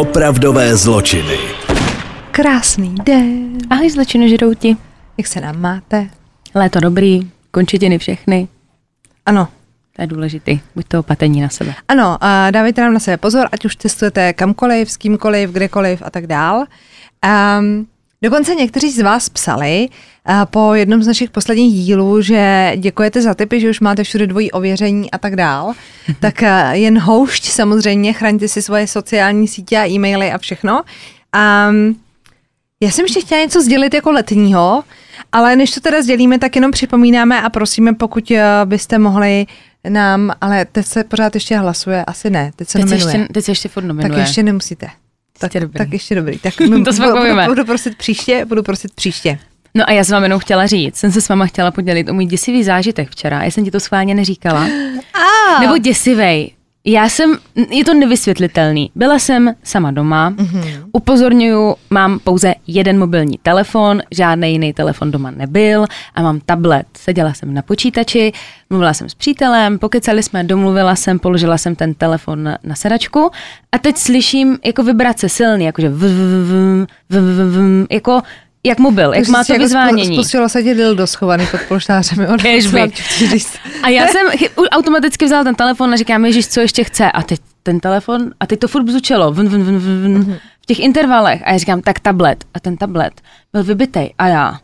Opravdové zločiny. Krásný den. Ahoj zločinožrouti. Jak se nám máte? Léto dobrý, končetiny všechny. Ano, To je důležitý, buďte opatrní na sebe. ano, a dávejte nám na sebe pozor, ať už cestujete kamkoliv, s kýmkoliv, kdekoliv a tak dál. Um, dokonce někteří z vás psali uh, po jednom z našich posledních dílů, že děkujete za tipy, že už máte všude dvojí ověření a tak dál. tak uh, jen houšť samozřejmě, chraňte si svoje sociální sítě a e-maily a všechno. Um, já jsem ještě chtěla něco sdělit jako letního, ale než to teda sdělíme, tak jenom připomínáme a prosíme, pokud eh, byste mohli nám, ale teď se pořád ještě hlasuje, asi ne, teď se Teď nominuje. ještě, teď se ještě furt nominuje. tak ještě nemusíte. Tak, Jste dobrý. tak ještě dobrý. Tak To se budu, budu, budu prosit příště, budu prosit příště. No a já jsem vám jenom chtěla říct, jsem se s váma chtěla podělit o můj děsivý zážitek včera. Já jsem ti to schválně neříkala. A, Nebo děsivej. Já jsem, je to nevysvětlitelný. Byla jsem sama doma, mm-hmm. upozorňuju, mám pouze jeden mobilní telefon, žádný jiný telefon doma nebyl a mám tablet. Seděla jsem na počítači, mluvila jsem s přítelem, pokecali jsme, domluvila jsem, položila jsem ten telefon na sedačku a teď slyším jako vibrace silný, jakože v, v, v, v, v, v, jako jak mobil, jak takže má to jako vyzvánění. Spustilo se ti dildo schovaný pod polštářem. A já jsem automaticky vzala ten telefon a říkám, Ježíš, co ještě chce? A teď ten telefon, a teď to furt bzučelo vn, vn, vn, vn, vn, Mhm. v těch intervalech. A já říkám, tak tablet. A ten tablet byl vybitej. A já,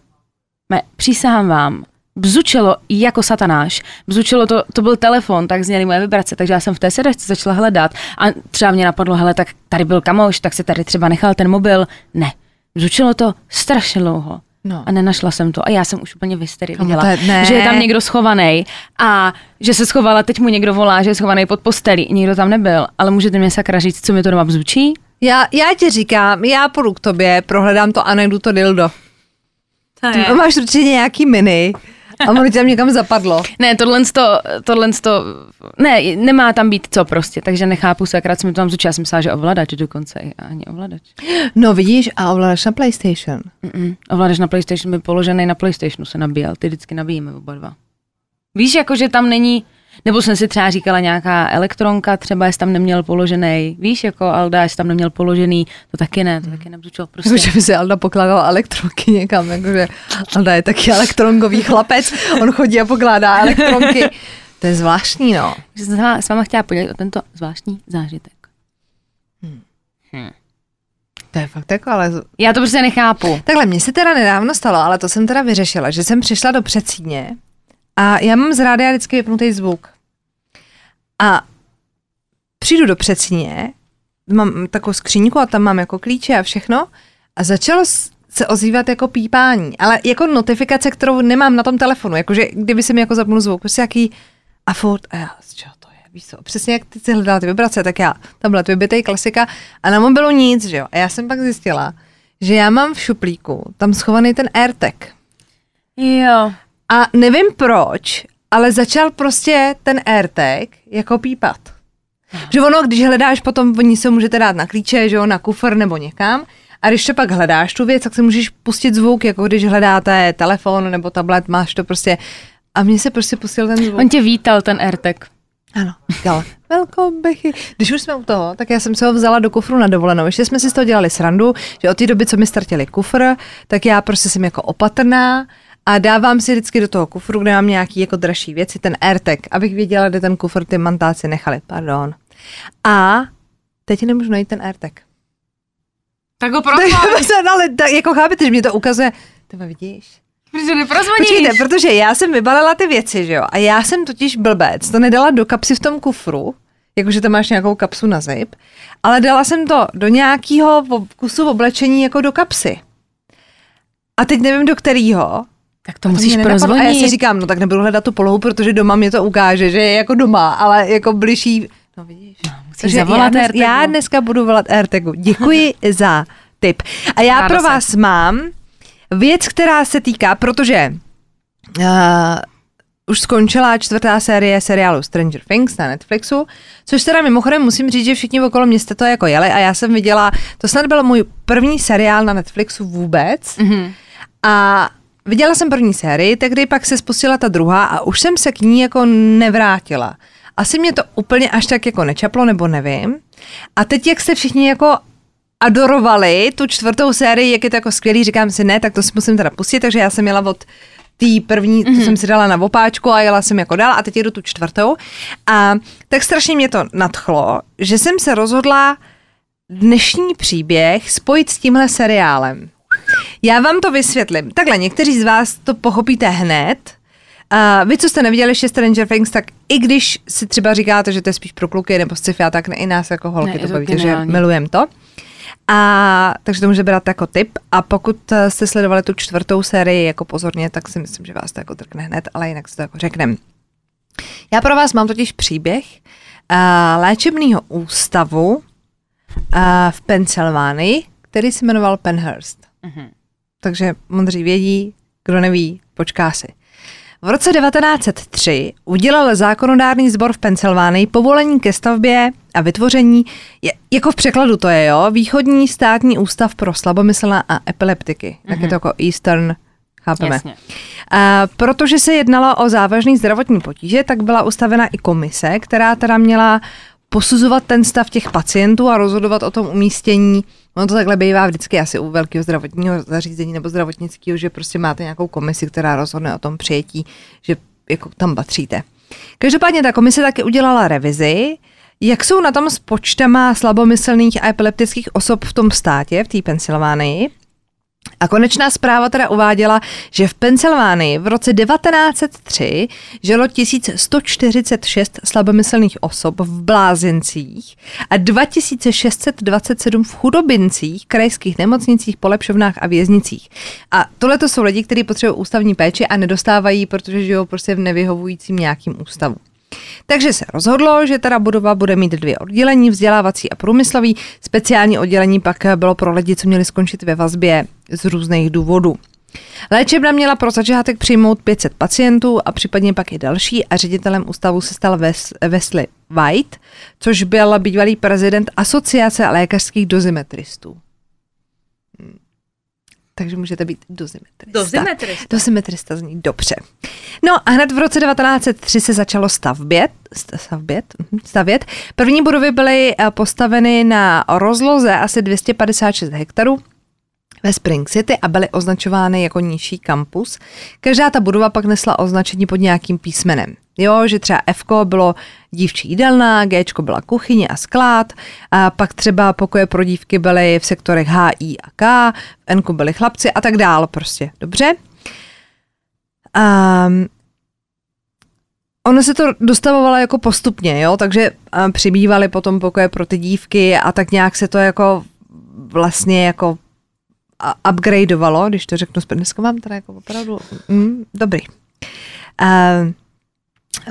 me, přísahám vám, bzučelo jako satanáš. Bzučelo to, to byl telefon, tak zněly moje vibrace, takže já jsem v té sedačce začala hledat. A třeba mě napadlo, hele, tak tady byl kamoš, tak se tady třeba nechal ten mobil. Ne, bzučelo to strašně dlouho. No. A nenašla jsem to. A já jsem už úplně v hysterii viděla, ne. že je tam někdo schovaný a že se schovala, teď mu někdo volá, že je schovaný pod postelí. Nikdo tam nebyl, ale můžete mě sakra říct, co mi to doma bzučí? Já, já ti říkám, já půjdu k tobě, prohledám to a najdu to dildo. To máš určitě nějaký mini a ono ti tam někam zapadlo. Ne, tohle to, tohle to, ne, nemá tam být co prostě, takže nechápu co mi to tam. Já jsem myslela, že ovladač dokonce, ani ovladač. No vidíš, a ovládáš na PlayStation. Mm-mm. Ovladač na PlayStation by položený na PlayStationu se nabíjel, ty vždycky nabíjíme oba dva. Víš, jako že tam není, nebo jsem si třeba říkala nějaká elektronka, třeba jestli tam neměl položený, víš, jako Alda, jestli tam neměl položený, to taky ne, to taky nebzučilo, prostě. Jako, že by si Alda pokládala elektronky někam, jakože Alda je taky elektronkový chlapec, on chodí a pokládá elektronky. To je zvláštní, no. že jsem se s váma- s váma chtěla podělit o tento zvláštní zážitek. To je fakt jako, ale... Já to prostě nechápu. Takhle, mně se teda nedávno stalo, ale to jsem teda vyřešila, že jsem přišla do předsíně a já mám z rádia vždycky vypnutý zvuk. A přijdu do předsíně, mám takovou skříňku a tam mám jako klíče a všechno a začalo se ozývat jako pípání, ale jako notifikace, kterou nemám na tom telefonu, jakože kdyby se mi jako zapnul zvuk, prostě jaký a furt, a já, z čeho to je, víš co, přesně jak ty si hledala ty vibrace, tak já, tablet vybitej klasika a na mobilu nic, že jo, a já jsem pak zjistila, že já mám v šuplíku tam schovaný ten AirTag. Jo. A nevím proč, ale začal prostě ten AirTag jako pípat. Že ono, když hledáš potom, oni se můžete dát na klíče, že jo, na kufr nebo někam, a když to pak hledáš tu věc, tak si můžeš pustit zvuk, jako když hledáte telefon nebo tablet, máš to prostě. A mně se prostě pustil ten zvuk. On tě vítal, ten AirTag. Ano, říkal, welcome back. Když už jsme u toho, tak já jsem se ho vzala do kufru na dovolenou. Ještě jsme si z toho dělali srandu, že od té doby, co mi startili kufr, tak já prostě jsem jako opatrná a dávám si vždycky do toho kufru, kde mám nějaký jako dražší věci, ten AirTag, abych věděla, kde ten kufr ty mantáci nechali. Pardon. A teď nemůžu najít ten AirTag. Tak ho Takže, ale tak, jako chápete, že mě to ukazuje. Ty vidíš? protože neprozvoníš. Počkejte, protože já jsem vybalila ty věci, že jo? A já jsem totiž blbec, to nedala do kapsy v tom kufru, jakože tam máš nějakou kapsu na zip, ale dala jsem to do nějakého kusu oblečení jako do kapsy. A teď nevím do kterého. Tak to musíš A já si prozvonit. říkám, no tak nebudu hledat tu polohu, protože doma mě to ukáže, že je jako doma, ale jako bližší. No vidíš. Musíš Takže já, zavolat dnes, AirTagu. já dneska budu volat AirTagu. Děkuji za tip. A já Ráda pro se. vás mám věc, která se týká, protože uh, už skončila čtvrtá série seriálu Stranger Things na Netflixu, což teda mimochodem musím říct, že všichni okolo mě jste to jako jeli a já jsem viděla, to snad byl můj první seriál na Netflixu vůbec Mhm. a viděla jsem první sérii, tehdy pak se spustila ta druhá a už jsem se k ní jako nevrátila. Asi mě to úplně až tak jako nečaplo, nebo nevím. A teď, jak jste všichni jako adorovali tu čtvrtou sérii, jak je to jako skvělý, říkám si ne, tak to si musím teda pustit, takže já jsem jela od té první, mm-hmm. jsem si dala na opáčku a jela jsem jako dál a teď jedu tu čtvrtou. A tak strašně mě to nadchlo, že jsem se rozhodla dnešní příběh spojit s tímhle seriálem. Já vám to vysvětlím. Takhle, někteří z vás to pochopíte hned, Uh, vy, co jste neviděli ještě Stranger Things, tak i když si třeba říkáte, že to je spíš pro kluky nebo sci tak ne, i nás jako holky ne, to baví, že milujem to. A takže to může brát jako tip. A pokud eh, jste sledovali tu čtvrtou sérii jako pozorně, tak si myslím, že vás to jako trkne hned, ale jinak si to jako řeknem. Já pro vás mám totiž příběh uh, léčebného ústavu uh, v Pensylvánii, který se jmenoval Penhurst. Mm-hmm. Takže modří vědí, kdo neví, počká si. V roce 1903 udělal zákonodárný sbor v Pensylvánii povolení ke stavbě a vytvoření, je, jako v překladu to je, jo, východní státní ústav pro slabomyslná a epileptiky. Mm-hmm. Tak je to jako Eastern Chápeme. A protože se jednalo o závažný zdravotní potíže, tak byla ustavena i komise, která teda měla posuzovat ten stav těch pacientů a rozhodovat o tom umístění. Ono to takhle bývá vždycky asi u velkého zdravotního zařízení nebo zdravotnického, že prostě máte nějakou komisi, která rozhodne o tom přijetí, že jako tam patříte. Každopádně ta komise taky udělala revizi, jak jsou na tom s počtama slabomyslných a epileptických osob v tom státě, v té Pensylvánii? A konečná zpráva teda uváděla, že v Pensylvánii v roce 1903 žilo 1146 slabomyslných osob v blázencích a 2627 v chudobincích, krajských nemocnicích, polepšovnách a věznicích. A tohle to jsou lidi, kteří potřebují ústavní péči a nedostávají, protože žijou prostě v nevyhovujícím nějakým ústavu. Takže se rozhodlo, že teda budova bude mít dvě oddělení, vzdělávací a průmyslový. Speciální oddělení pak bylo pro lidi, co měli skončit ve vazbě z různých důvodů. Léčebna měla pro začátek přijmout 500 pacientů a případně pak i další a ředitelem ústavu se stal Wesley White, což byl bývalý prezident Asociace lékařských dozimetristů takže můžete být dozimetrista. Dozimetrista. Dozimetrista zní dobře. No a hned v roce 1903 se začalo stavbět, stavbět, mhm, stavět. První budovy byly eh, postaveny na rozloze asi 256 hektarů ve Spring City a byly označovány jako nižší kampus. Každá ta budova pak nesla označení pod nějakým písmenem. Jo, že třeba F bylo dívčí jídelna, G byla kuchyně a sklad, a pak třeba pokoje pro dívky byly v sektorech H, I a K, v N byly chlapci a tak dál prostě. Dobře? Um, ono se to dostavovalo jako postupně, jo, takže přibývaly potom pokoje pro ty dívky a tak nějak se to jako vlastně jako upgradeovalo, když to řeknu, dneska mám teda jako opravdu, mm, dobrý. Uh,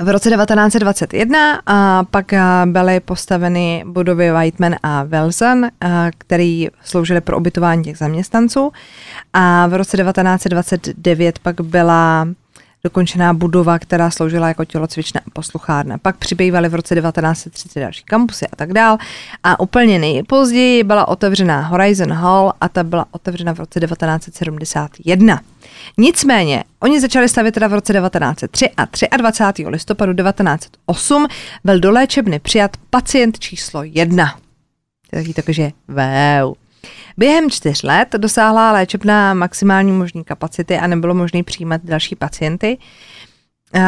v roce 1921 a pak byly postaveny budovy Whiteman a Wilson, které sloužily pro ubytování těch zaměstnanců. A v roce 1929 pak byla dokončená budova, která sloužila jako tělocvična a posluchárna. Pak přibývaly v roce 1930 další kampusy a tak dál. A úplně nejpozději byla otevřená Horizon Hall a ta byla otevřena v roce 1971. Nicméně, oni začali stavět teda v roce 1903 a 23. listopadu 1908 byl do léčebny přijat pacient číslo jedna. Takže wow. Během čtyř let dosáhla léčebna maximální možné kapacity a nebylo možné přijímat další pacienty. Uh,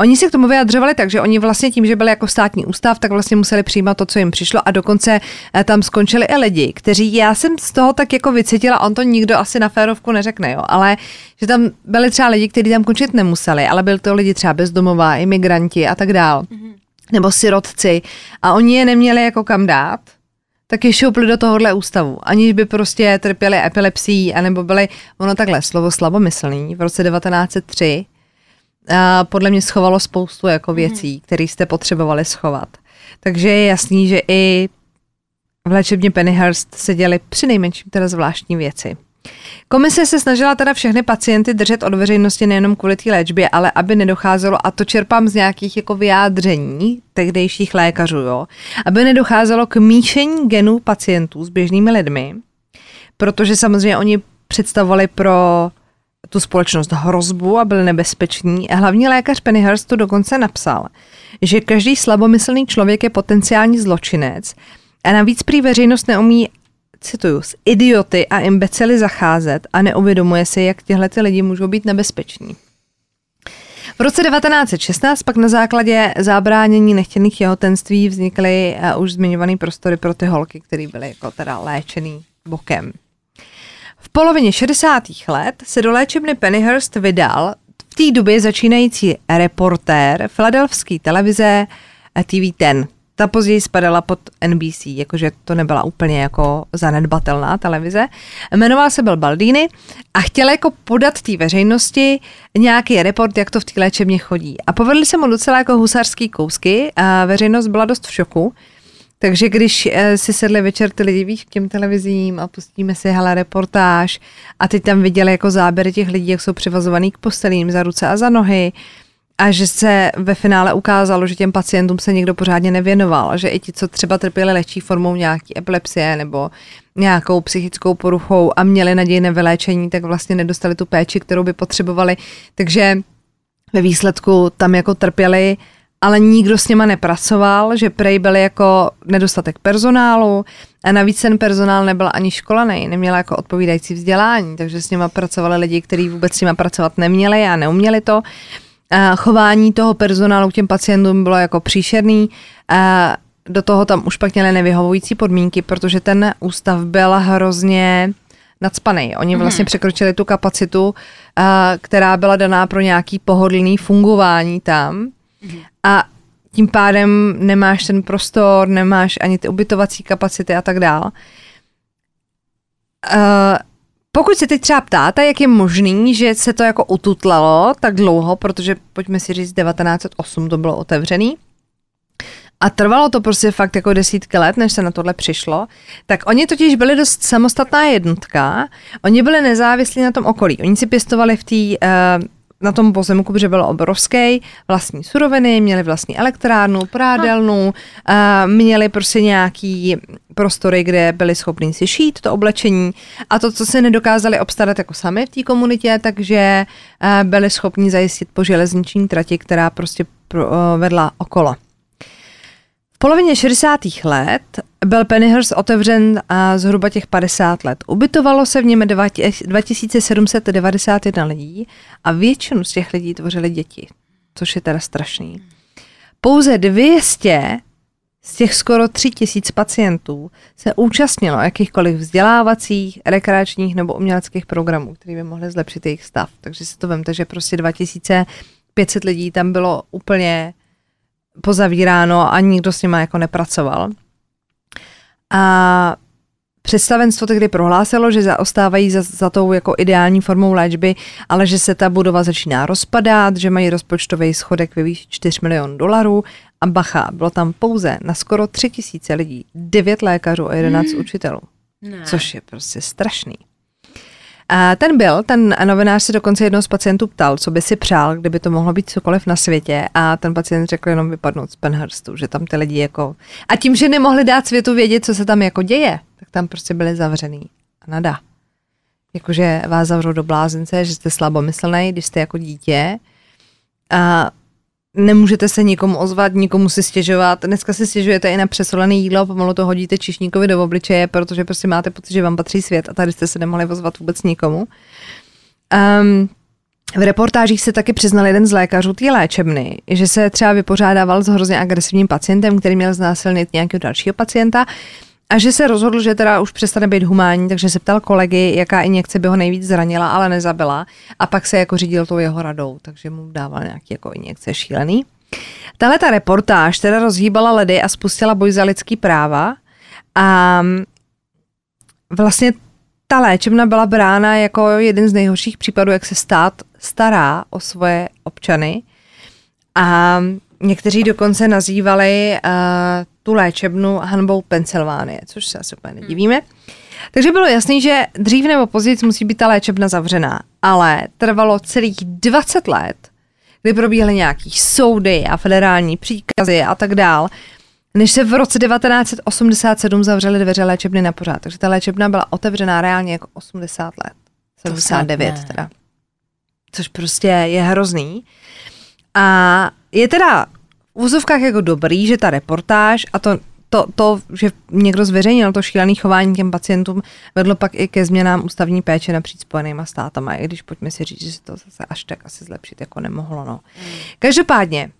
Oni se k tomu vyjadřovali tak, že oni vlastně tím, že byli jako státní ústav, tak vlastně museli přijímat to, co jim přišlo a dokonce eh, tam skončili i lidi, kteří, já jsem z toho tak jako vycítila, on to nikdo asi na férovku neřekne, jo, ale že tam byli třeba lidi, kteří tam končit nemuseli, ale byli to lidi třeba bezdomová, imigranti a tak dál, mm-hmm. nebo sirotci a oni je neměli jako kam dát tak je šoupli do tohohle ústavu, aniž by prostě trpěli epilepsií, anebo byli, ono takhle, slovo slabomyslný, v roce 1903 a podle mě schovalo spoustu jako mhm. věcí, mm. které jste potřebovali schovat. Takže je jasný, že i v léčebně Pennyhurst se děli při nejmenším teda zvláštní věci. Komise se snažila teda všechny pacienty držet od veřejnosti nejenom kvůli té léčbě, ale aby nedocházelo, a to čerpám z nějakých jako vyjádření tehdejších lékařů, jo, aby nedocházelo k míšení genů pacientů s běžnými lidmi, protože samozřejmě oni představovali pro tu společnost hrozbu a byli nebezpeční. Hlavní lékař Pennyhurst tu dokonce napsal, že každý slabomyslný člověk je potenciální zločinec a navíc prý veřejnost neumí cituju, s idioty a imbecily zacházet a neuvědomuje si, jak tyhle ty lidi můžou být nebezpeční. V roce 1916 pak na základě zabránění nechtěných těhotenství vznikly uh, už zmiňované prostory pro ty holky, které byly jako teda léčený bokem. V polovině 60. let se do léčebny Pennyhurst vydal v té době začínající reportér filadelfské televize eh, TV10. Ta později spadala pod NBC, jakože to nebyla úplně jako zanedbatelná televize. Jmenoval se byl Baldini a chtěl jako podat té veřejnosti nějaký report, jak to v té léčebně chodí. A povedli se mu docela jako husarský kousky a veřejnost byla dost v šoku. Takže když eh, si sedli večer ty lidi víš k těm televizím a pustíme si hele reportáž a teď tam viděli jako záběry těch lidí, jak jsou přivazovaný k postelím za ruce a za nohy a že se ve finále ukázalo, že těm pacientům se někdo pořádně nevěnoval, že i ti, co třeba trpěli lehčí formou nějaký epilepsie nebo nějakou psychickou poruchou a měli naději na vyléčení, tak vlastně nedostali tu péči, kterou by potřebovali. Takže ve výsledku tam jako trpěli ale nikdo s něma nepracoval, že prej byl jako nedostatek personálu a navíc ten personál nebyl ani školený, neměl jako odpovídající vzdělání, takže s něma pracovali lidi, kteří vůbec s něma pracovat neměli a neuměli to. A chování toho personálu k těm pacientům bylo jako příšerný. A do toho tam už pak měli nevyhovující podmínky, protože ten ústav byl hrozně nadspaný. Oni vlastně hmm. překročili tu kapacitu, která byla daná pro nějaký pohodlný fungování tam a tím pádem nemáš ten prostor, nemáš ani ty ubytovací kapacity a tak dál. Pokud se teď třeba ptáte, jak je možný, že se to jako ututlalo tak dlouho, protože pojďme si říct, 1908 to bylo otevřený, a trvalo to prostě fakt jako desítky let, než se na tohle přišlo, tak oni totiž byli dost samostatná jednotka, oni byli nezávislí na tom okolí. Oni si pěstovali v té uh, na tom pozemku, protože byl obrovský, vlastní suroviny, měli vlastní elektrárnu, prádelnu, a měli prostě nějaký prostory, kde byli schopni si šít to oblečení a to, co se nedokázali obstarat jako sami v té komunitě, takže byli schopni zajistit po železniční trati, která prostě vedla okolo polovině 60. let byl Pennyhurst otevřen a zhruba těch 50 let. Ubytovalo se v něm 2791 lidí a většinu z těch lidí tvořili děti, což je teda strašný. Pouze 200 z těch skoro 3000 pacientů se účastnilo jakýchkoliv vzdělávacích, rekreačních nebo uměleckých programů, které by mohly zlepšit jejich stav. Takže si to vemte, že prostě 2500 lidí tam bylo úplně pozavíráno a nikdo s nima jako nepracoval. A Představenstvo tehdy prohlásilo, že zaostávají za, za tou jako ideální formou léčby, ale že se ta budova začíná rozpadat, že mají rozpočtový schodek ve výši 4 milionů dolarů a bacha, bylo tam pouze na skoro 3 tisíce lidí, 9 lékařů a 11 hmm. učitelů. Ne. Což je prostě strašný. A ten byl, ten novinář se dokonce jednoho z pacientů ptal, co by si přál, kdyby to mohlo být cokoliv na světě a ten pacient řekl jenom vypadnout z Penhurstu, že tam ty lidi jako... A tím, že nemohli dát světu vědět, co se tam jako děje, tak tam prostě byli zavřený. A nada. Jakože vás zavřou do blázence, že jste slabomyslný, když jste jako dítě. A nemůžete se nikomu ozvat, nikomu si stěžovat. Dneska si stěžujete i na přesolené jídlo pomalu to hodíte čišníkovi do obličeje, protože prostě máte pocit, že vám patří svět a tady jste se nemohli ozvat vůbec nikomu. Um, v reportážích se taky přiznal jeden z lékařů té léčebny, že se třeba vypořádával s hrozně agresivním pacientem, který měl znásilnit nějakého dalšího pacienta a že se rozhodl, že teda už přestane být humánní, takže se ptal kolegy, jaká injekce by ho nejvíc zranila, ale nezabila. A pak se jako řídil tou jeho radou, takže mu dával nějaký jako injekce šílený. Tahle ta reportáž teda rozhýbala ledy a spustila boj za lidský práva. A vlastně ta léčebna byla brána jako jeden z nejhorších případů, jak se stát stará o svoje občany. A někteří dokonce nazývali uh, tu léčebnu hanbou Pensylvánie, což se asi úplně nedivíme. Takže bylo jasný, že dřív nebo později musí být ta léčebna zavřená, ale trvalo celých 20 let, kdy probíhaly nějaký soudy a federální příkazy a tak dál, než se v roce 1987 zavřely dveře léčebny na pořád. Takže ta léčebna byla otevřená reálně jako 80 let. 79 teda. Což prostě je hrozný. A je teda v úzovkách jako dobrý, že ta reportáž, a to, to, to, že někdo zveřejnil to šílené chování těm pacientům, vedlo pak i ke změnám ústavní péče napříč Spojenýma státama, i když pojďme si říct, že se to zase až tak asi zlepšit jako nemohlo. No. Každopádně,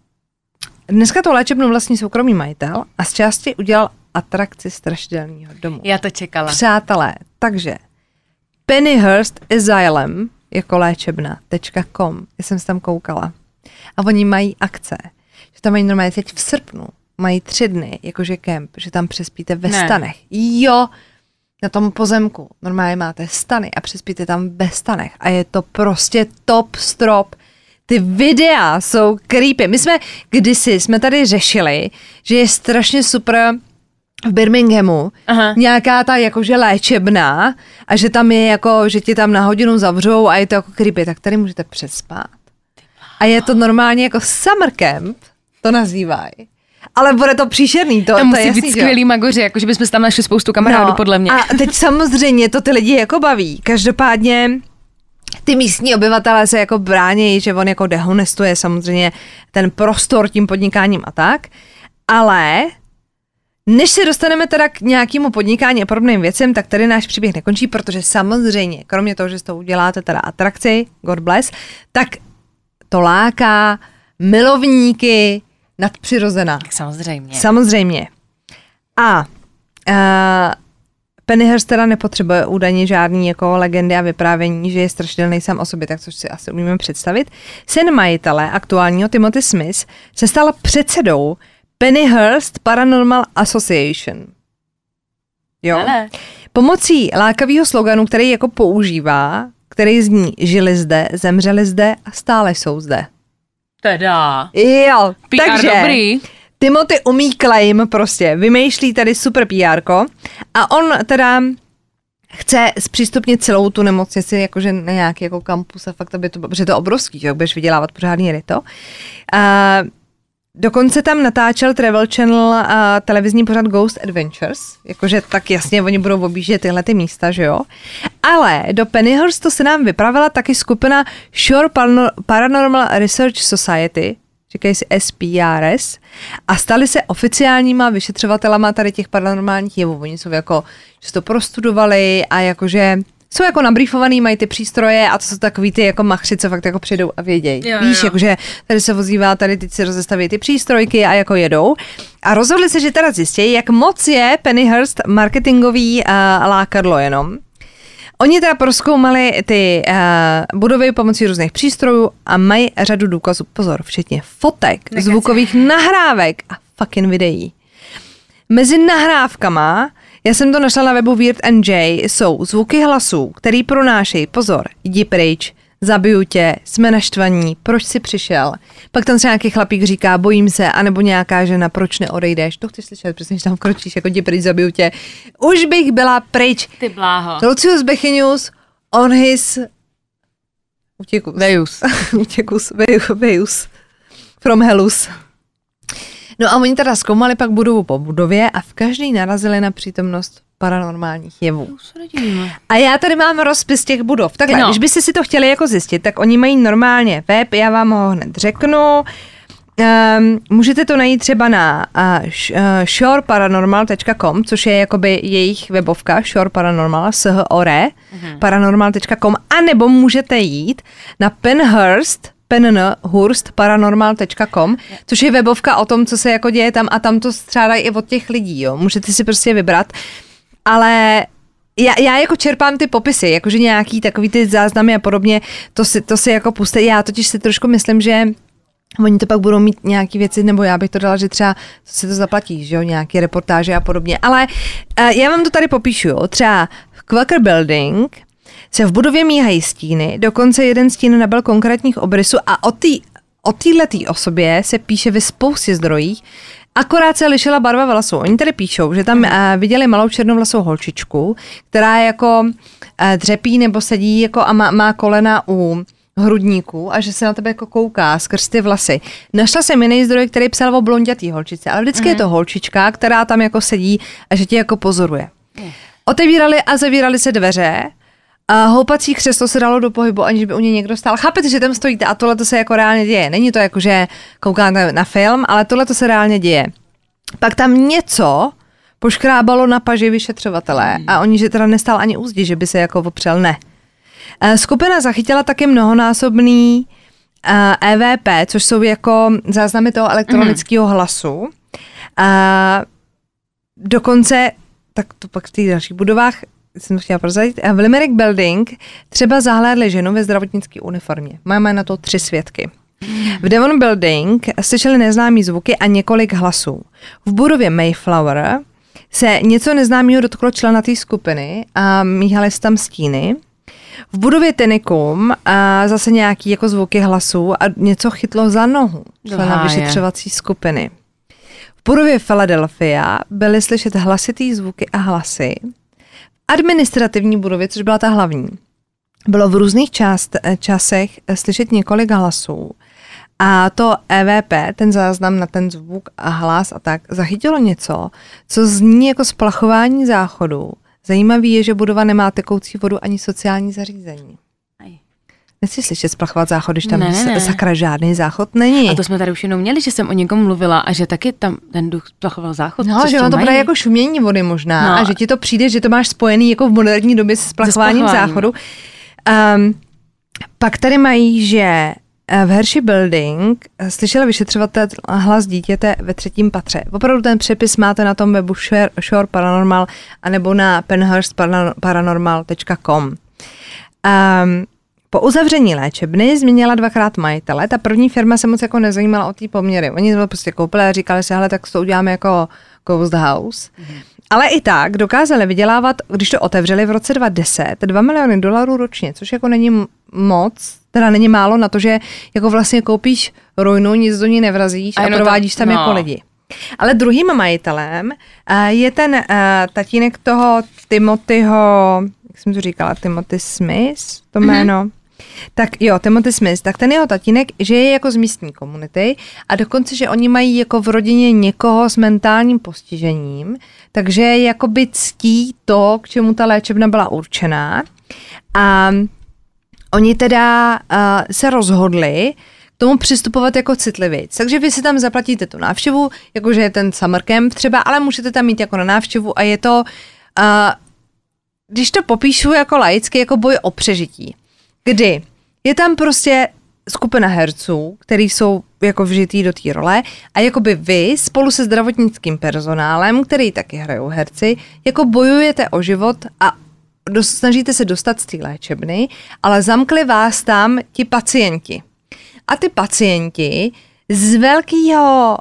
dneska to léčebnu vlastní soukromý majitel a z části udělal atrakci strašidelného domu. Já to čekala. Přátelé, takže Pennyhurst Asylum jako léčebna.com, já jsem se tam koukala. A oni mají akce, že tam mají normálně teď v srpnu, mají tři dny, jakože kemp, že tam přespíte ve Ne. stanech. Jo, na tom pozemku. Normálně máte stany a přespíte tam ve stanech. A je to prostě top strop. Ty videa jsou creepy. My jsme kdysi, jsme tady řešili, že je strašně super v Birminghamu Aha. nějaká ta jakože léčebná a že tam je jako, že ti tam na hodinu zavřou a je to jako creepy, tak tady můžete přespat. A je to normálně jako summer camp, to nazývají. Ale bude to příšerný, to, Tam to musí je jasný, být skvělý magoři, jakože bychom tam našli spoustu kamarádů, podle mě. No, A teď samozřejmě to ty lidi jako baví. Každopádně ty místní obyvatelé se jako brání, že on jako dehonestuje samozřejmě ten prostor tím podnikáním a tak, ale než se dostaneme teda k nějakému podnikání a podobným věcem, tak tady náš příběh nekončí, protože samozřejmě, kromě toho, že z toho uděláte teda atrakci, God bless, tak to láká milovníky nadpřirozená. Tak samozřejmě. Samozřejmě. A uh, Pennyhurst teda nepotřebuje údajně žádný jako legendy a vyprávění, že je strašidelný sám o sobě, tak což si asi umíme představit. Syn majitele, aktuálního Timothy Smith, se stal předsedou Pennyhurst Paranormal Association. Jo? Hele. Pomocí lákavého sloganu, který jako používá, který zní žili zde, zemřeli zde a stále jsou zde. Teda. Jo, PR takže dobrý. Timothy umí claim prostě, vymýšlí tady super PR a on teda chce zpřístupnit celou tu nemocnici, jakože na nějaký jako kampus a fakt, aby to, protože je to obrovský, že budeš vydělávat pořádný ryto. A dokonce tam natáčel Travel Channel a televizní pořad Ghost Adventures, jakože tak jasně oni budou objíždět tyhle ty místa, že jo. Ale do Pennyhurstu se nám vypravila taky skupina Shore Parano- Paranormal Research Society, říkají si SPRS, a stali se oficiálníma vyšetřovatelama tady těch paranormálních jevů. Oni jsou jako, že to prostudovali a jakože jsou jako nabrýfovaný, mají ty přístroje a to jsou takový ty jako machři, co fakt jako přijdou a vědějí. Jo, Víš, jo. jakože tady se vozívá, tady teď si rozestaví ty přístrojky a jako jedou. A rozhodli se, že teda zjistí, jak moc je Pennyhurst marketingový uh, lákadlo jenom. Oni teda proskoumali ty uh, budovy pomocí různých přístrojů a mají řadu důkazů, pozor, včetně fotek, Nekec. zvukových nahrávek a fucking videí. Mezi nahrávkama, já jsem to našla na webu Weird J, jsou zvuky hlasů, který pronášejí, pozor, jdi pryč, zabiju tě, jsme naštvaní, proč jsi přišel. Pak tam třeba nějaký chlapík říká, bojím se, anebo nějaká žena, proč neodejdeš, to chceš slyšet, přesně, když tam kročíš, jako jdi pryč, zabiju tě. Už bych byla pryč. Ty bláho. Lucius Bechynius on his utěkus. Vejus. utěkus, Vejus, Vejus. From Helus. No a oni teda zkoumali pak budovu po budově a v každý narazili na přítomnost paranormálních jevů. A já tady mám rozpis těch budov. Takhle, No. no. když byste si to chtěli jako zjistit, tak oni mají normálně web, já vám ho hned řeknu. Um, můžete to najít třeba na uh, uh, shoreparanormal.com, což je jakoby jejich webovka, shoreparanormal, s h o r e, paranormal.com, anebo můžete jít na Penhurst, penhurstparanormal.com, což je webovka o tom, co se jako děje tam a tam to střádají i od těch lidí, jo. Můžete si prostě vybrat, ale já, já jako čerpám ty popisy, jakože nějaký takový ty záznamy a podobně, to si, to si jako puste. Já totiž si trošku myslím, že Oni to pak budou mít nějaké věci, nebo já bych to dala, že třeba se to zaplatí, že jo, nějaké reportáže a podobně. Ale uh, já vám to tady popíšu, jo. Třeba Quaker Building se v budově míhají stíny, dokonce jeden stín nabyl konkrétních obrysů a o té o této osobě se píše ve spoustě zdrojích, Akorát se lišila barva vlasů. Oni tady píšou, že tam uh, viděli malou černovlasou holčičku, která jako uh, dřepí nebo sedí jako a má, má kolena u hrudníku a že se na tebe jako kouká skrz ty vlasy. Našla jsem jiný zdroj, který psal o blondětý holčice, ale vždycky mm. je to holčička, která tam jako sedí a že tě jako pozoruje. Otevírali a zavírali se dveře a houpací křeslo se dalo do pohybu, aniž by u něj někdo stál. Chápete, že tam stojíte a tohle to se jako reálně děje. Není to jako, že koukáte na film, ale tohle to se reálně děje. Pak tam něco poškrábalo na paži vyšetřovatele a oni, že teda nestál ani úzdi, že by se jako opřel, ne. Eh, Skupina zachytila taky mnohonásobný eh, EVP, což jsou jako záznamy toho elektronického hlasu. A dokonce, tak to pak v těch dalších budovách jsem to chtěla prozradit, v Limerick Building třeba zahlédli ženu ve zdravotnické uniformě. Máme na to tři svědky. V Devon Building slyšeli neznámý zvuky a několik hlasů. V budově Mayflower se něco neznámého dotklo člena té skupiny a míhaly se tam stíny. V budově Tenicum a zase nějaký jako zvuky hlasů a něco chytlo za nohu člena vyšetřovací skupiny. V budově Philadelphia byly slyšet hlasitý zvuky a hlasy. Administrativní budově, což byla ta hlavní, bylo v různých část, eh, časech eh, slyšet několik hlasů. A to EVP, ten záznam na ten zvuk a hlas a tak, zachytilo něco, co zní jako splachování záchodu. Zajímavý je, že budova nemá tekoucí vodu ani sociální zařízení. Nechci slyšet splachovat záchod, když tam Ne, ne, sakra žádný záchod není. A to jsme tady už jenom měli, že jsem o někom mluvila a že taky tam ten duch splachoval záchod. No, že ono to bude jako šumění vody možná No. a že ti to přijde, že to máš spojený jako v moderní době se splachováním záchodu. Um, pak tady mají, že eh, v Hershey Building eh, slyšel vyšetřovatel hlas dítěte ve třetím patře. Opravdu ten přepis máte na tom webu Shore, Shore Paranormal anebo na penhurstparanormal.com. Um, po uzavření léčebny změnila dvakrát majitele. Ta první firma se moc jako nezajímala o té poměry. Oni to prostě koupili a říkali si, hele, tak to uděláme jako Ghost House. Mm-hmm. Ale i tak dokázali vydělávat, když to otevřeli v roce 2010, 2 miliony dolarů ročně, což jako není moc, teda není málo na to, že jako vlastně koupíš ruinu, nic do ní nevrazíš A a, provádíš tam no. jako lidi. Ale druhým majitelem uh, je ten uh, tatínek toho Timothyho, jak jsem to říkala, Timothy Smith, to jméno. Tak jo, Timothy Smith, tak ten jeho tatínek, že je jako z místní komunity a dokonce, že oni mají jako v rodině někoho s mentálním postižením, takže jakoby ctí to, k čemu ta léčebna byla určená. A oni teda uh, se rozhodli k tomu přistupovat jako citlivě. Takže vy si tam zaplatíte tu návštěvu, jakože je ten summer camp třeba, ale můžete tam mít jako na návštěvu a je to, uh, když to popíšu jako laicky, jako boj o přežití. Kdy je tam prostě skupina herců, který jsou jako vžitý do té role a jakoby vy spolu se zdravotnickým personálem, který taky hrajou herci, jako bojujete o život a snažíte se dostat z té léčebny, ale zamkli vás tam ti pacienti. A ty pacienti z velkého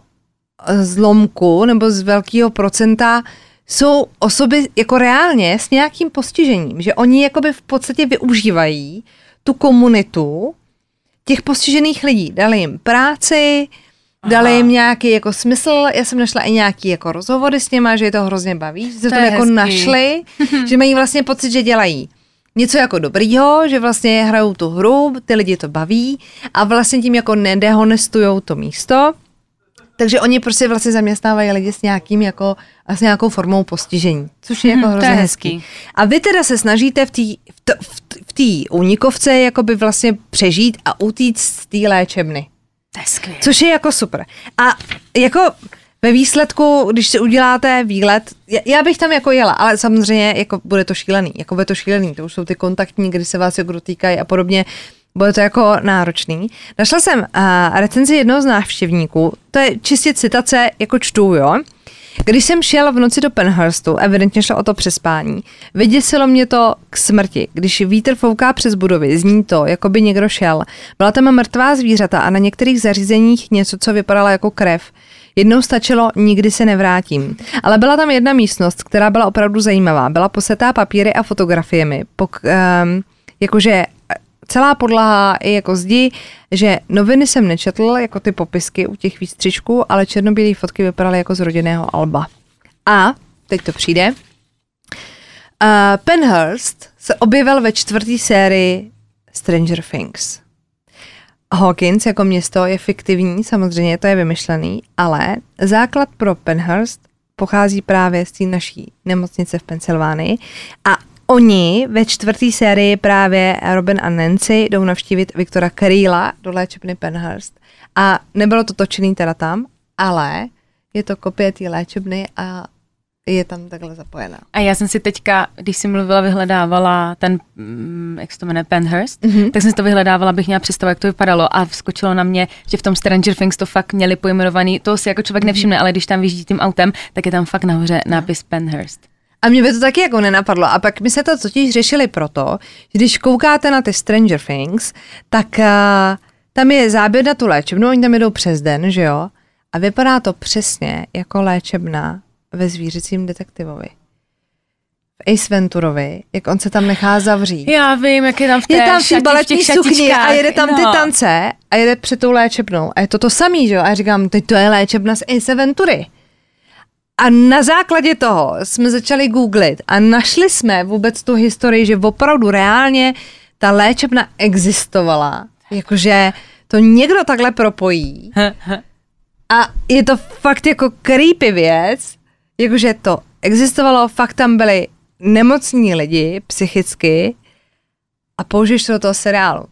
zlomku nebo z velkého procenta jsou osoby jako reálně s nějakým postižením, že oni jakoby v podstatě využívají tu komunitu těch postižených lidí. Dali jim práci, dali Aha. jim nějaký jako smysl, já jsem našla i nějaký jako rozhovory s něma, že je to hrozně baví, že se To to jako hezký. našli, že mají vlastně pocit, že dělají něco jako dobrýho, že vlastně hrajou tu hru, ty lidi to baví a vlastně tím jako nedehonestujou to místo. Takže oni prostě vlastně zaměstnávají lidi s nějakým jako, s nějakou formou postižení, což je jako to hrozně hezký. hezký. A vy teda se snažíte v té v t- v t- v té unikovce jakoby vlastně přežít a utíct z té léčebny. To je skvělé. Což je jako super. A jako ve výsledku, když si uděláte výlet, já- já bych tam jako jela, ale samozřejmě jako bude to šílený, jako bude to šílený, to už jsou ty kontaktní, kdy se vás jako dotýkají a podobně, bude to jako náročný. Našla jsem uh, recenzi jednoho z návštěvníků, to je čistě citace, jako čtu, jo. Když jsem šel v noci do Penhurstu, evidentně šlo o to přespání, vyděsilo mě to k smrti. Když vítr fouká přes budovy, zní to, jako by někdo šel. Byla tam mrtvá zvířata a na některých zařízeních něco, co vypadalo jako krev. Jednou stačilo, nikdy se nevrátím. Ale byla tam jedna místnost, která byla opravdu zajímavá. Byla posetá papíry a fotografiemi. Pok, um, jakože celá podlaha i jako zdi, že noviny jsem nečetl, jako ty popisky u těch výstřičků, ale černobílé fotky vypadaly jako z rodinného alba. A, teď to přijde, uh, Penhurst se objevil ve čtvrté sérii Stranger Things. Hawkins jako město je fiktivní, samozřejmě to je vymyšlený, ale základ pro Penhurst pochází právě z té naší nemocnice v Pensylvánii a oni ve čtvrté sérii právě Robin a Nancy jdou navštívit Viktora Carilla do léčebny Penhurst a nebylo to točený teda tam, ale je to kopie té léčebny a je tam takhle zapojená. A já jsem si teďka, když jsem mluvila, vyhledávala ten, mm, jak se to jmenuje, Penhurst, mm-hmm. tak jsem si to vyhledávala, abych měla představu, jak to vypadalo a vskočilo na mě, že v tom Stranger Things to fakt měli pojmenovaný, to si jako člověk nevšimne, ale když tam vyjíždí tím autem, tak je tam fakt nahoře nápis Penhurst. A mě by to taky jako nenapadlo. A pak my se to totiž řešili proto, že když koukáte na ty Stranger Things, tak uh, tam je záběr na tu léčebnu, oni tam jedou přes den, že jo? A vypadá to přesně jako léčebna ve zvířecím detektivovi. V Ace Venturovi, jak on se tam nechá zavřít. Já vím, jak je tam v té Je tam v baletní těch sukni a jede tam ty no. tance a jede před tou léčebnou. A je to to samý, že jo? A já říkám, teď to je léčebna z Ace Ventury. A na základě toho jsme začali googlit a našli jsme vůbec tu historii, že opravdu reálně ta léčebna existovala. Jakože to někdo takhle propojí. A je to fakt jako creepy věc, jakože to existovalo, fakt tam byli nemocní lidi psychicky a použiješ to do toho seriálu.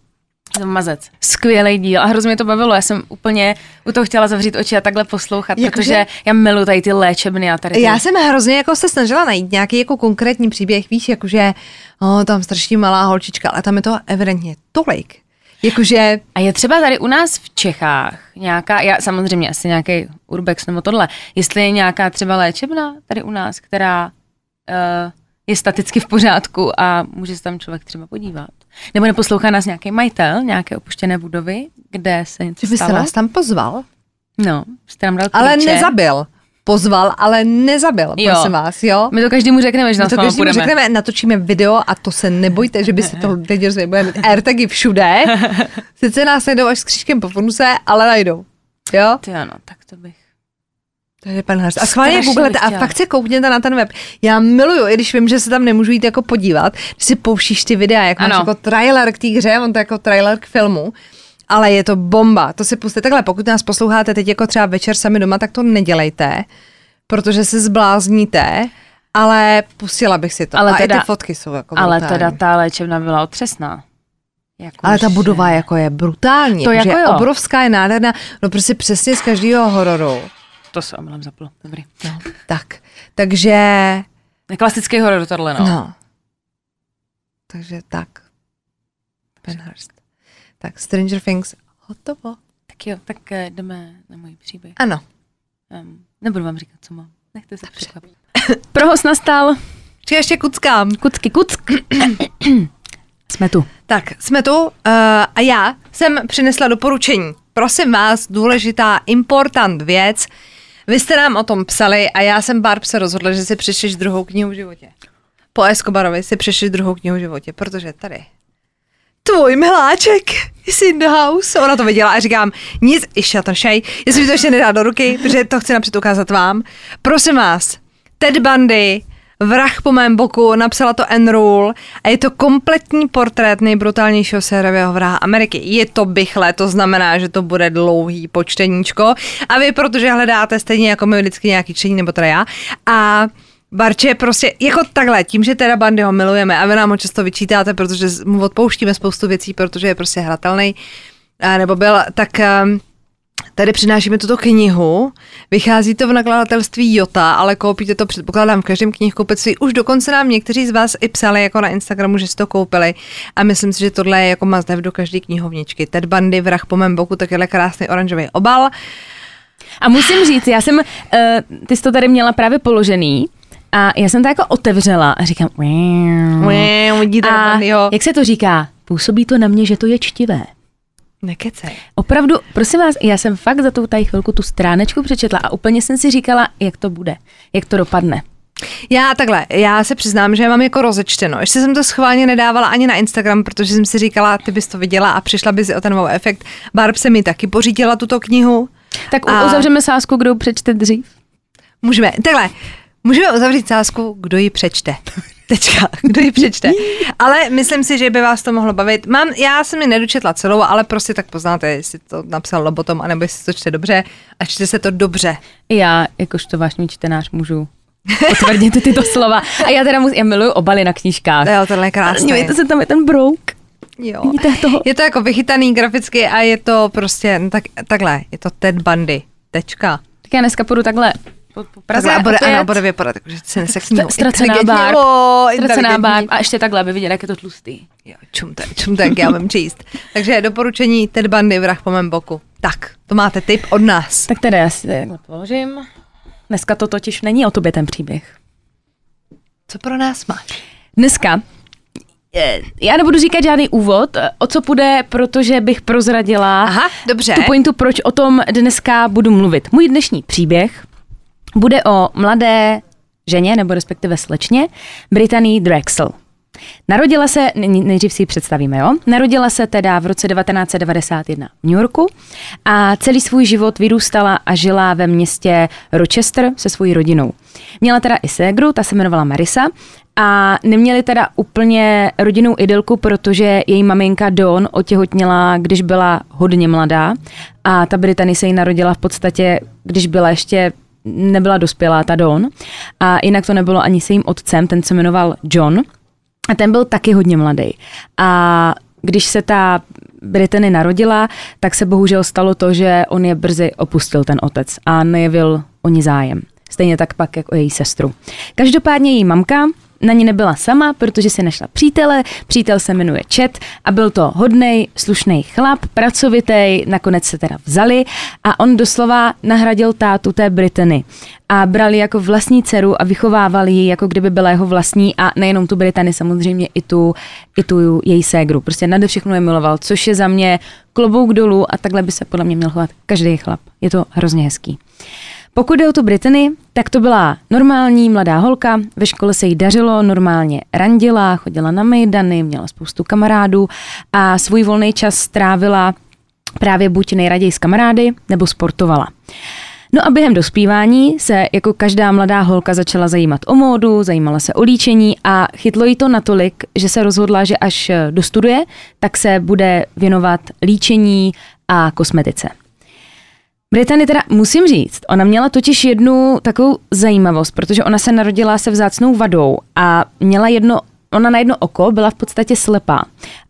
Mazec. Skvělý díl a hrozně to bavilo. Já jsem úplně u toho chtěla zavřít oči a takhle poslouchat, Jakože- protože já miluji tady ty léčebny a tady ty. Já jsem hrozně jako se snažila najít nějaký jako konkrétní příběh, víš, jakože oh, tam strašně malá holčička, ale tam je to evidentně tolik. Jakože A je třeba tady u nás v Čechách nějaká, já samozřejmě asi nějaký urbex nebo tohle, jestli je nějaká třeba léčebna tady u nás, která uh, je staticky v pořádku a může se tam člověk třeba podívat. Nebo neposlouchá nás nějaký majitel nějaké opuštěné budovy, kde se něco že by se stalo. nás tam pozval, No, jste nám dal ale klíče. nezabil. Pozval, ale nezabil, Jo. prosím vás, jo? My to každému řekneme, že My nás to každému půjdeme. řekneme, natočíme video a to se nebojte, že by se to teď rozvěděli. Budeme mít airtagy všude. Sice nás najdou až s křížkem po funuse, ale najdou. Jo? Ty ano, tak to bych. To je pan Hrst. A schválně googlete a fakt se koukněte na ten web. Já miluju, i když vím, že se tam nemůžu jít jako podívat, když si pouštíš ty videa, jak máš Ano. jako trailer k té hře, on to jako trailer k filmu, ale je to bomba. To si puste takhle, pokud nás posloucháte teď jako třeba večer sami doma, tak to nedělejte, protože se zblázníte, ale pustila bych si to. Ale a teda- i ty fotky jsou jako Ale brutální. teda ta léčebna byla otřesná. Jako Ale ta budova jako je brutální. To jako je jo. obrovská, je nádherná. No prostě přesně z každého hororu. To se omylem zaplo. Dobrý. No, tak. Takže Klasický horor tohle, no. No. Takže tak. Penhurst. Tak Stranger Things. Hotovo. Tak jo, tak eh, jdeme na můj příběh. Ano. Um, nebudu vám říkat, co mám. Nechte se překvapit. Prohos nastal. Či ještě kuckám. Kucky, kuck. Jsme tu. Tak, jsme tu uh, a já jsem přinesla doporučení. Prosím vás, důležitá, important věc. Vy jste nám o tom psali a já jsem Barb se rozhodla, že si přečteš druhou knihu v životě. Po Escobarovi si přečteš druhou knihu v životě, protože tady tvůj miláček is in the house. Ona to viděla a říkám, nic, i shut and shay, jestli mi to ještě nedá do ruky, protože to chci napřed ukázat vám. Prosím vás, Ted Bundy, Vrah po mém boku, napsala to Rule a je to kompletní portrét nejbrutálnějšího sérového vraha Ameriky. Je to bychle, to znamená, že to bude dlouhý počteníčko a vy, protože hledáte stejně jako my vždycky nějaký čtení, nebo teda já, a Barče, prostě jako takhle, tím, že teda Bandy ho milujeme a vy nám ho často vyčítáte, protože mu odpouštíme spoustu věcí, protože je prostě hratelný, nebo byl, tak um, tady přinášíme tuto knihu. Vychází to v nakladatelství Jota, ale koupíte to předpokládám v každém knihkupectví. Už dokonce nám někteří z vás i psali jako na Instagramu, že si to koupili a myslím si, že tohle je jako must have do každé knihovničky. Ted Bundy, vrah po mém boku, takovýhle krásný oranžový obal. A musím říct, já jsem, uh, ty jsi to tady měla právě položený a já jsem to jako otevřela a říkám, Ué, Vidíte a jak se to říká? Působí to na mě, že to je čtivé. Nekecej. Opravdu, prosím vás, já jsem fakt za tou tady chvilku tu stránečku přečetla a úplně jsem si říkala, jak to bude, jak to dopadne. Já takhle, já se přiznám, že mám jako rozečteno. Ještě jsem to schválně nedávala ani na Instagram, protože jsem si říkala, ty bys to viděla a přišla by si o ten wow efekt. Barb se mi taky pořídila tuto knihu. Tak A- a... uzavřeme sázku, kdo přečte dřív. Můžeme, takhle, můžeme uzavřít sázku, kdo ji přečte. Tečka, kdo ji přečte. Ale myslím si, že by vás to mohlo bavit. Mám, já jsem ji nedočetla celou, ale prostě tak poznáte, jestli to napsal Lobotom, anebo jestli to čte dobře a čte se to dobře. Já, jakožto vášní čtenář, můžu potvrdit tyto slova. A já teda musím, já miluju obaly na knížkách. Jo, tohle je krásné. Dívejte se, tam je ten brouk. Jo. Vidíte toho? Je to jako vychytaný graficky a je to prostě, no tak, takhle, je to Ted Bundy. Tečka. Tak já dneska půjdu takhle po, po Praze a bude, opět. ano, bude vypadat, jako, že se nese k ní. Ztracená barb. Ztracená barb. A ještě takhle, aby viděl, jak je to tlustý. Jo, čumte, čumte, jak já mám číst. Takže doporučení Ted Bundy, vrah po mém boku. Tak, to máte tip od nás. Tak teda já si to takhle položím. Dneska to totiž není o tobě ten příběh. Co pro nás máš? Dneska eh, já nebudu říkat žádný úvod, o co půjde, protože bych prozradila Aha, dobře. tu pointu, proč o tom dneska budu mluvit. Můj dnešní příběh bude o mladé ženě, nebo respektive slečně, Brittany Drexel. Narodila se, nej- nejdřív si ji představíme, jo? Narodila se teda v roce 1991 v New Yorku a celý svůj život vyrůstala a žila ve městě Rochester se svojí rodinou. Měla teda i ségru, ta se jmenovala Marisa a neměli teda úplně rodinnou idylku, protože její maminka Dawn otěhotněla, když byla hodně mladá a ta Brittany se jí narodila v podstatě, když byla ještě nebyla dospělá ta Dawn a jinak to nebylo ani se jím otcem, ten se jmenoval John a ten byl taky hodně mladý. A když se ta Brittany narodila, tak se bohužel stalo to, že on je brzy opustil ten otec a nejevil o ní zájem. Stejně tak pak jako její sestru. Každopádně její mamka na ní nebyla sama, protože si našla přítele, přítel se jmenuje Chet a byl to hodnej, slušný chlap, pracovitý, nakonec se teda vzali a on doslova nahradil tátu té Britany a brali jako vlastní dceru a vychovávali ji, jako kdyby byla jeho vlastní a nejenom tu Britany, samozřejmě i tu, i tu její ségru. Prostě nade všechno je miloval, což je za mě klobouk dolů a takhle by se podle mě měl chovat každý chlap. Je to hrozně hezký. Pokud jde o tu Britany, tak to byla normální mladá holka, ve škole se jí dařilo, normálně randila, chodila na mejdany, měla spoustu kamarádů a svůj volný čas strávila právě buď nejraději s kamarády, nebo sportovala. No a během dospívání se jako každá mladá holka začala zajímat o módu, zajímala se o líčení a chytlo jí to natolik, že se rozhodla, že až dostuduje, tak se bude věnovat líčení a kosmetice. Brittany teda musím říct, ona měla totiž jednu takovou zajímavost, protože ona se narodila se vzácnou vadou a měla jedno, ona na jedno oko byla v podstatě slepá.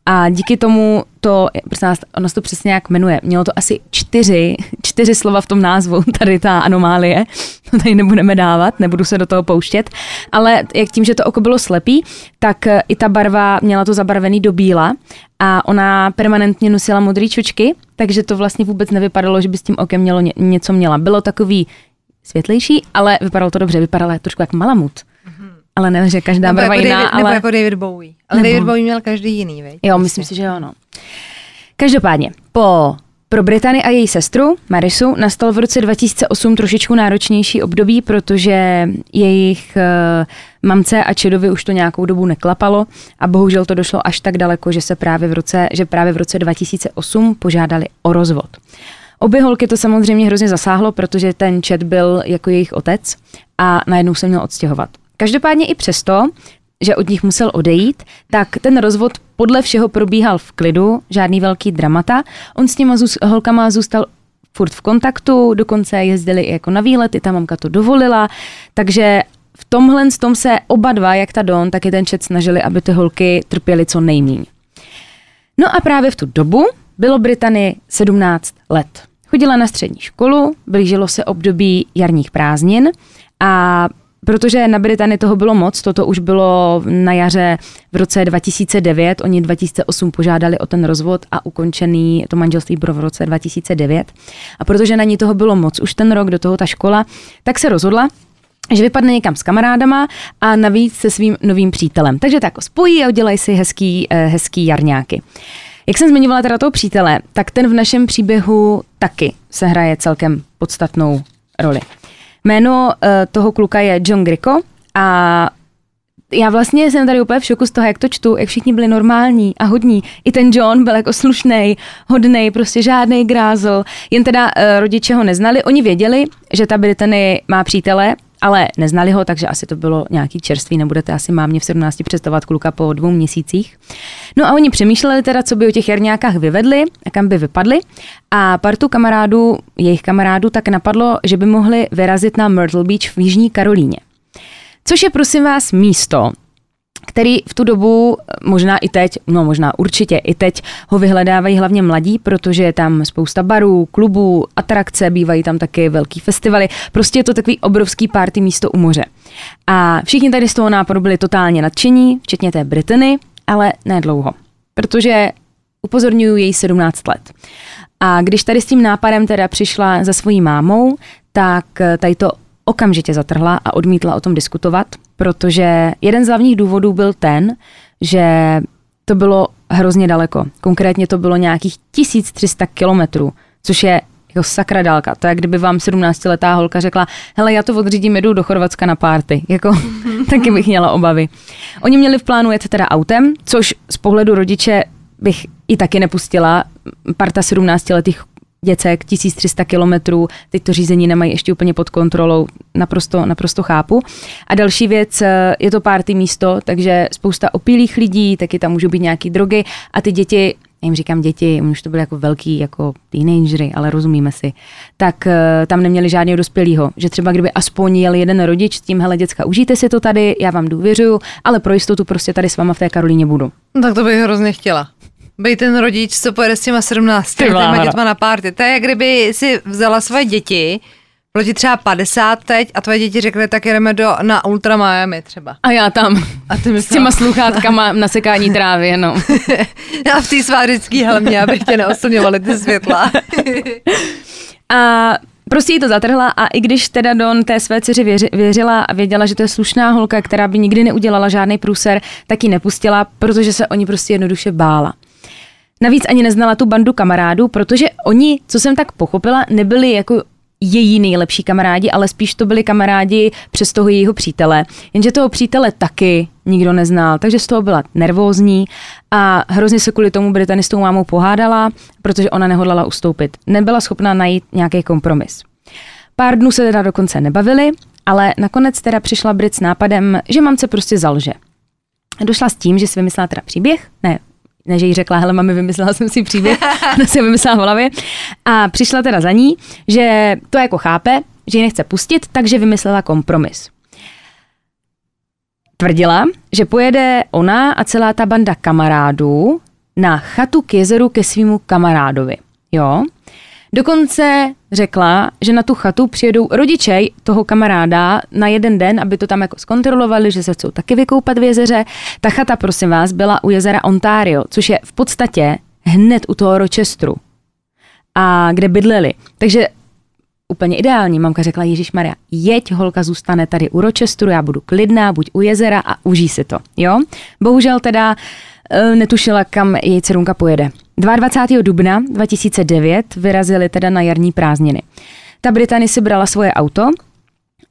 A díky tomu to, prosím vás, ona se to přesně nějak jmenuje, mělo to asi čtyři, čtyři slova v tom názvu, tady ta anomálie, to tady nebudeme dávat, nebudu se do toho pouštět, ale jak tím, že to oko bylo slepý, tak eh, i ta barva měla to zabarvený do bíla a ona permanentně nosila modré čočky, takže to vlastně vůbec nevypadalo, že by s tím okem mělo ně, něco měla. Bylo takový světlejší, ale vypadalo to dobře, vypadala trošku jak malamut. Ale ne, že každá Nebo barva jako, jiná, David, ale... nebo jako David Bowie. Ale Nebo- David Bowie měl každý jiný, veď? Jo, myslím si, že jo, no. Každopádně, po pro Britany a její sestru Marisu nastal v roce 2008 trošičku náročnější období, protože jejich uh, mamce a Čedovi už to nějakou dobu neklapalo a bohužel to došlo až tak daleko, že se právě v roce, že právě v roce 2008 požádali o rozvod. Obě holky to samozřejmě hrozně zasáhlo, protože ten Čet byl jako jejich otec a najednou se měl odstěhovat. Každopádně i přesto, že od nich musel odejít, tak ten rozvod podle všeho probíhal v klidu, žádný velký dramata. On s těma zůs- holkama zůstal furt v kontaktu, dokonce jezdili i jako na výlety, ta mamka to dovolila, takže v tomhle z tom se oba dva, jak ta Don, tak i ten Čet snažili, aby ty holky trpěly co nejméně. No a právě v tu dobu bylo Britany 17 let. Chodila na střední školu, blížilo se období jarních prázdnin a protože na Britany toho bylo moc, toto už bylo na jaře v roce 2009, oni 2008 požádali o ten rozvod a ukončený to manželství bylo v roce 2009. A protože na ní toho bylo moc už ten rok, do toho ta škola, tak se rozhodla, že vypadne někam s kamarádama a navíc se svým novým přítelem. Takže tak spojí a udělají si hezký, eh, hezký jarňáky. Jak jsem zmiňovala teda toho přítele, tak ten v našem příběhu taky se hraje celkem podstatnou roli. Jméno uh, toho kluka je John Grico a já vlastně jsem tady úplně v šoku z toho, jak to čtu, jak všichni byli normální a hodní. I ten John byl jako slušný, hodný, prostě žádný grázl. Jen teda uh, rodiče ho neznali. Oni věděli, že ta Brittany má přítele, ale neznali ho, takže asi to bylo nějaký čerství, nebudete asi mámě v 17 představovat kluka po dvou měsících. No a oni přemýšleli teda, co by o těch jarňákách vyvedli a kam by vypadli a partu kamarádů, jejich kamarádů tak napadlo, že by mohli vyrazit na Myrtle Beach v Jižní Karolíně. Což je prosím vás místo, který v tu dobu, možná i teď, no možná určitě i teď, ho vyhledávají hlavně mladí, protože je tam spousta barů, klubů, atrakce, bývají tam taky velký festivaly. Prostě je to takový obrovský party místo u moře. A všichni tady z toho nápadu byli totálně nadšení, včetně té Britany, ale ne dlouho, protože upozorňuju její 17 let. A když tady s tím nápadem teda přišla za svojí mámou, tak tady to okamžitě zatrhla a odmítla o tom diskutovat, protože jeden z hlavních důvodů byl ten, že to bylo hrozně daleko. Konkrétně to bylo nějakých 1300 kilometrů, což je jako sakra dálka. To je, kdyby vám 17-letá holka řekla, hele, já to odřídím, jedu do Chorvatska na párty. Jako, taky bych měla obavy. Oni měli v plánu jet teda autem, což z pohledu rodiče bych i taky nepustila. Parta 17-letých děcek, 1300 kilometrů, teď to řízení nemají ještě úplně pod kontrolou, naprosto, naprosto chápu. A další věc, eh, je to párty místo, takže spousta opilých lidí, taky tam můžou být nějaký drogy a ty děti já jim říkám děti, už to byly jako velký, jako teenagery, ale rozumíme si, tak uh, tam neměli žádného dospělého. Že třeba kdyby aspoň jel jeden rodič s tím, hele děcka, užijte si to tady, já vám důvěřuju, ale pro jistotu prostě tady s váma v té Karolíně budu. No, tak to bych hrozně chtěla. Být ten rodič, co pojede s těma 17 těma dětma na párty. To je, jak kdyby si vzala svoje děti, bylo ti třeba 50 teď a tvoje děti řekly, tak jedeme do, na Ultra Miami třeba. A já tam a ty s těma sluchátkama na sekání trávy, no. a v té svářický helmě, aby tě neoslňovaly ty světla. a Prostě jí to zatrhla a i když teda Don té své dceři věři, věřila a věděla, že to je slušná holka, která by nikdy neudělala žádný průser, tak ji nepustila, protože se oni prostě jednoduše bála. Navíc ani neznala tu bandu kamarádů, protože oni, co jsem tak pochopila, nebyli jako její nejlepší kamarádi, ale spíš to byli kamarádi přes toho jejího přítele. Jenže toho přítele taky nikdo neznal, takže z toho byla nervózní a hrozně se kvůli tomu Britany s tou mámou pohádala, protože ona nehodlala ustoupit. Nebyla schopná najít nějaký kompromis. Pár dnů se teda dokonce nebavili, ale nakonec teda přišla Brit s nápadem, že mamce prostě zalže. Došla s tím, že si vymyslela teda příběh, ne, ne, že jí řekla, hele mami, vymyslela jsem si příběh, ona si vymyslela v hlavě. A přišla teda za ní, že to jako chápe, že ji nechce pustit, takže vymyslela kompromis. Tvrdila, že pojede ona a celá ta banda kamarádů na chatu k jezeru ke svýmu kamarádovi. Jo? Dokonce řekla, že na tu chatu přijedou rodiče toho kamaráda na jeden den, aby to tam jako zkontrolovali, že se chcou taky vykoupat v jezeře. Ta chata, prosím vás, byla u jezera Ontario, což je v podstatě hned u toho Rochesteru. A kde bydleli. Takže úplně ideální. Mamka řekla, Ježíš Maria, jeď, holka zůstane tady u Rochesteru, já budu klidná, buď u jezera a užij si to. Jo? Bohužel teda e, netušila, kam její dcerunka pojede. 22. dubna 2009 vyrazili teda na jarní prázdniny. Ta Britany si brala svoje auto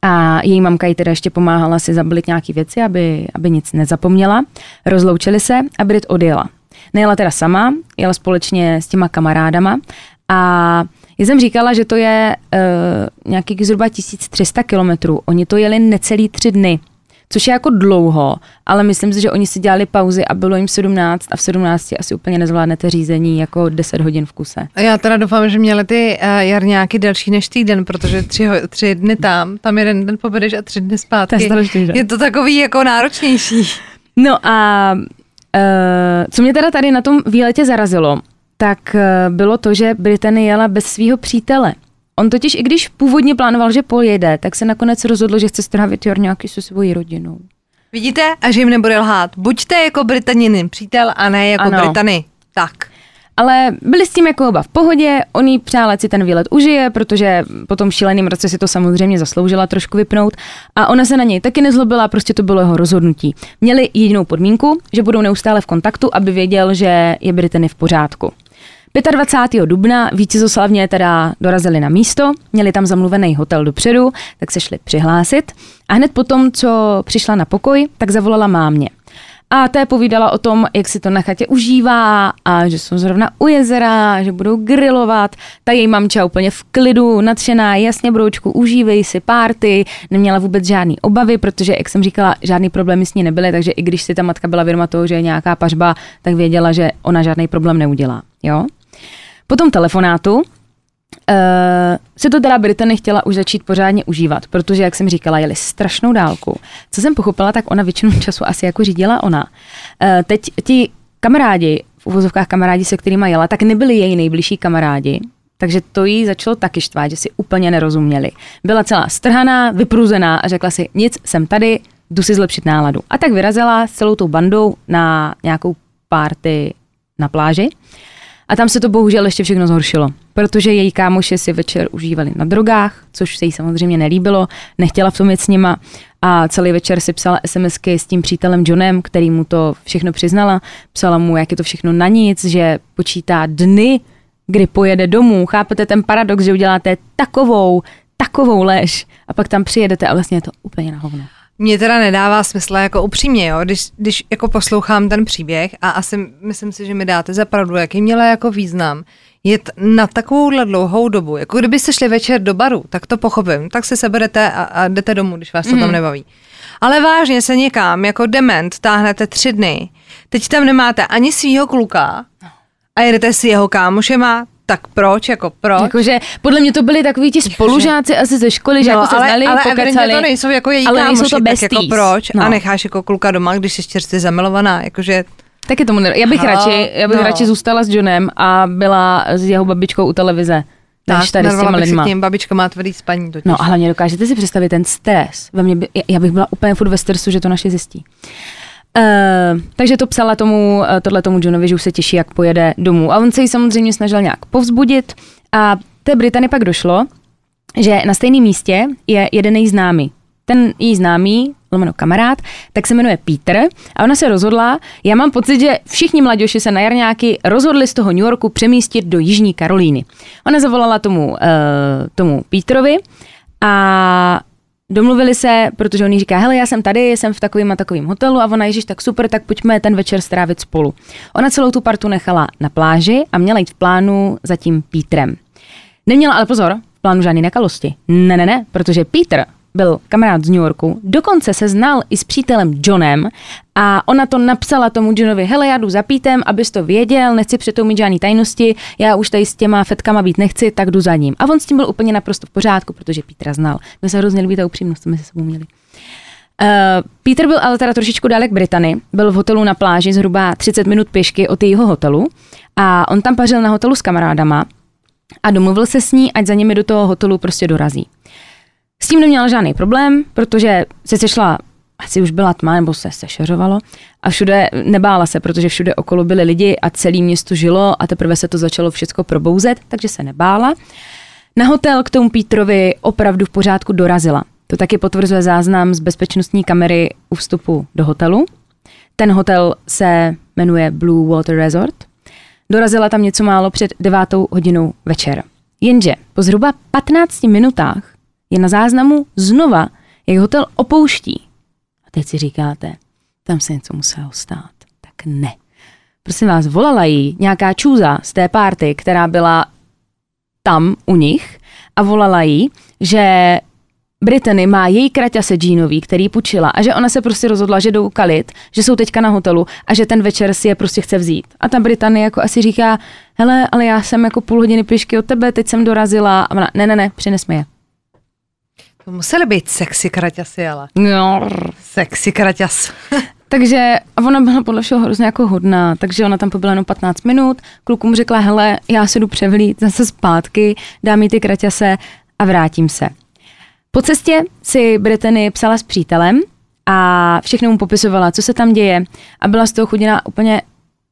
a její mamka jí teda ještě pomáhala si zabalit nějaké věci, aby, aby nic nezapomněla. Rozloučili se a Brit odjela. Nejela teda sama, jela společně s těma kamarádama a já jsem říkala, že to je uh, nějakých zhruba 1300 kilometrů. Oni to jeli necelý tři dny což je jako dlouho, ale myslím si, že oni si dělali pauzy a bylo jim 17 a v 17 asi úplně nezvládnete řízení jako 10 hodin v kuse. A já teda doufám, že měli ty uh, jarňáky delší než týden, protože tři, tři dny tam, tam jeden den pobedeš a tři dny zpátky. To je, strašný, že? je to takový jako náročnější. No a uh, co mě teda tady na tom výletě zarazilo, tak uh, bylo to, že Británie jela bez svého přítele. On totiž, i když původně plánoval, že pojede, tak se nakonec rozhodl, že chce strávit Jorňáky se svojí rodinou. Vidíte? A že jim nebude lhát. Buďte jako Britaniny přítel a ne jako ano. Britany. Tak. Ale byli s tím jako oba v pohodě, on jí přál, si ten výlet užije, protože po tom šíleném roce si to samozřejmě zasloužila trošku vypnout a ona se na něj taky nezlobila, prostě to bylo jeho rozhodnutí. Měli jedinou podmínku, že budou neustále v kontaktu, aby věděl, že je Britany v pořádku. 25. dubna vítězoslavně teda dorazili na místo, měli tam zamluvený hotel dopředu, tak se šli přihlásit a hned potom, co přišla na pokoj, tak zavolala mámě. A té povídala o tom, jak si to na chatě užívá a že jsou zrovna u jezera, že budou grilovat. Ta její mamča úplně v klidu, nadšená, jasně broučku, užívej si párty, neměla vůbec žádný obavy, protože, jak jsem říkala, žádný problémy s ní nebyly, takže i když si ta matka byla vědoma toho, že je nějaká pařba, tak věděla, že ona žádný problém neudělá. Jo? Po tom telefonátu se to teda Britany chtěla už začít pořádně užívat, protože, jak jsem říkala, jeli strašnou dálku. Co jsem pochopila, tak ona většinu času asi jako řídila ona. Uh, teď ti kamarádi, v uvozovkách kamarádi, se kterými jela, tak nebyli její nejbližší kamarádi, takže to jí začalo taky štvát, že si úplně nerozuměli. Byla celá strhaná, vypruzená a řekla si, nic, jsem tady, jdu si zlepšit náladu. A tak vyrazila s celou tou bandou na nějakou párty na pláži. A tam se to bohužel ještě všechno zhoršilo, protože její kámoši si večer užívali na drogách, což se jí samozřejmě nelíbilo, nechtěla v tom jít s nima a celý večer si psala SMSky s tím přítelem Johnem, který mu to všechno přiznala. Psala mu, jak je to všechno na nic, že počítá dny, kdy pojede domů. Chápete ten paradox, že uděláte takovou, takovou lež a pak tam přijedete a vlastně je to úplně na hovno. Mně teda nedává smysl jako upřímně, jo, když, když jako poslouchám ten příběh a asi myslím si, že mi dáte za pravdu, jaký měla jako význam, jet na takovouhle dlouhou dobu, jako kdybyste šli večer do baru, tak to pochopím, tak se seberete a, a jdete domů, když vás to mm. tam mhm. nebaví. Ale vážně se někam jako dement táhnete tři dny, teď tam nemáte ani svýho kluka a jedete si jeho kámošema, tak proč, jako proč? Jakože podle mě to byli takový ti spolužáci asi ze školy, že no, jako se ale, znali, ale pokecali. to nejsou jako její ale kámoši, nejsou to besties. tak jako proč? No. A necháš jako kluka doma, když jsi čerstvě zamilovaná, jakože Taky tomu ne... Já bych, Aha, radši, já bych no. radši zůstala s Johnem a byla s jeho babičkou u televize. Než tady s těma lidma. Tím babička má tvrdý spaní totiž. No a hlavně dokážete si představit ten stres. Ve mě by, já bych byla úplně furt ve stresu, že to naše zjistí. Uh, takže to psala tomu, eh, tohle tomu Johnovi, že už se těší, jak pojede domů. A on se jí samozřejmě snažil nějak povzbudit a té Britany pak došlo, že na stejném místě je jeden její známý. Ten její známý, lomeno kamarád, tak se jmenuje Peter a ona se rozhodla, já mám pocit, že všichni mladěši se na jarňáky rozhodli z toho New Yorku přemístit do Jižní Karolíny. Ona zavolala tomu, uh, tomu Peterovi a Domluvili se, protože on jí říká, hele, já jsem tady, jsem v takovém a takovém hotelu a ona, ježíš, tak super, tak pojďme ten večer strávit spolu. Ona celou tu partu nechala na pláži a měla jít v plánu za tím Pítrem. Neměla ale pozor, v plánu žádný nekalosti. Ne, ne, ne, protože Peter byl kamarád z New Yorku, dokonce se znal i s přítelem Johnem a ona to napsala tomu Johnovi, hele, já jdu za Pítem, abys to věděl, nechci přitom mít žádný tajnosti, já už tady s těma fetkama být nechci, tak jdu za ním. A on s tím byl úplně naprosto v pořádku, protože Petra znal. My se hrozně líbí ta upřímnost, co my se sebou měli. Uh, Peter byl ale teda trošičku dalek Britany, byl v hotelu na pláži zhruba 30 minut pěšky od jejího hotelu a on tam pařil na hotelu s kamarádama a domluvil se s ní, ať za nimi do toho hotelu prostě dorazí. S tím neměla žádný problém, protože se sešla, asi už byla tma, nebo se sešeřovalo a všude nebála se, protože všude okolo byly lidi a celé město žilo a teprve se to začalo všechno probouzet, takže se nebála. Na hotel k tomu Pítrovi opravdu v pořádku dorazila. To taky potvrzuje záznam z bezpečnostní kamery u vstupu do hotelu. Ten hotel se jmenuje Blue Water Resort. Dorazila tam něco málo před devátou hodinou večer. Jenže po zhruba 15 minutách je na záznamu znova, jak hotel opouští. A teď si říkáte, tam se něco muselo stát. Tak ne. Prosím vás, volala jí nějaká čůza z té párty, která byla tam u nich a volala jí, že Brittany má její kraťase Jeanový, který půjčila a že ona se prostě rozhodla, že jdou kalit, že jsou teďka na hotelu a že ten večer si je prostě chce vzít. A ta Brittany jako asi říká, hele, ale já jsem jako půl hodiny pěšky od tebe, teď jsem dorazila a ona, ne, ne, ne, přinesme je. To museli být sexy kraťasy, ale. No. Sexy kraťas. takže a ona byla podle všeho hrozně jako hodná, takže ona tam pobyla jenom 15 minut, klukům řekla, hele, já se jdu převlít zase zpátky, dám jí ty kraťase a vrátím se. Po cestě si Brittany psala s přítelem a všechno mu popisovala, co se tam děje a byla z toho chuděná úplně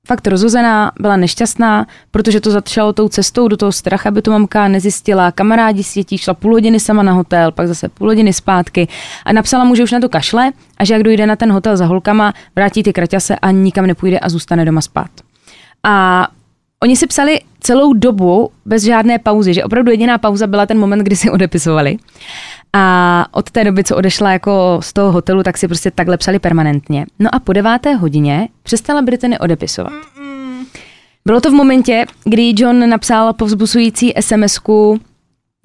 fakt rozhozená, byla nešťastná, protože to začalo tou cestou do toho stracha, aby to mamka nezjistila. Kamarádi s dětí šla půl hodiny sama na hotel, pak zase půl hodiny zpátky a napsala mu, že už na to kašle a že jak dojde na ten hotel za holkama, vrátí ty kraťase a nikam nepůjde a zůstane doma spát. A Oni si psali celou dobu bez žádné pauzy, že opravdu jediná pauza byla ten moment, kdy si odepisovali. A od té doby, co odešla jako z toho hotelu, tak si prostě takhle psali permanentně. No a po deváté hodině přestala Britany odepisovat. Bylo to v momentě, kdy John napsal povzbuzující sms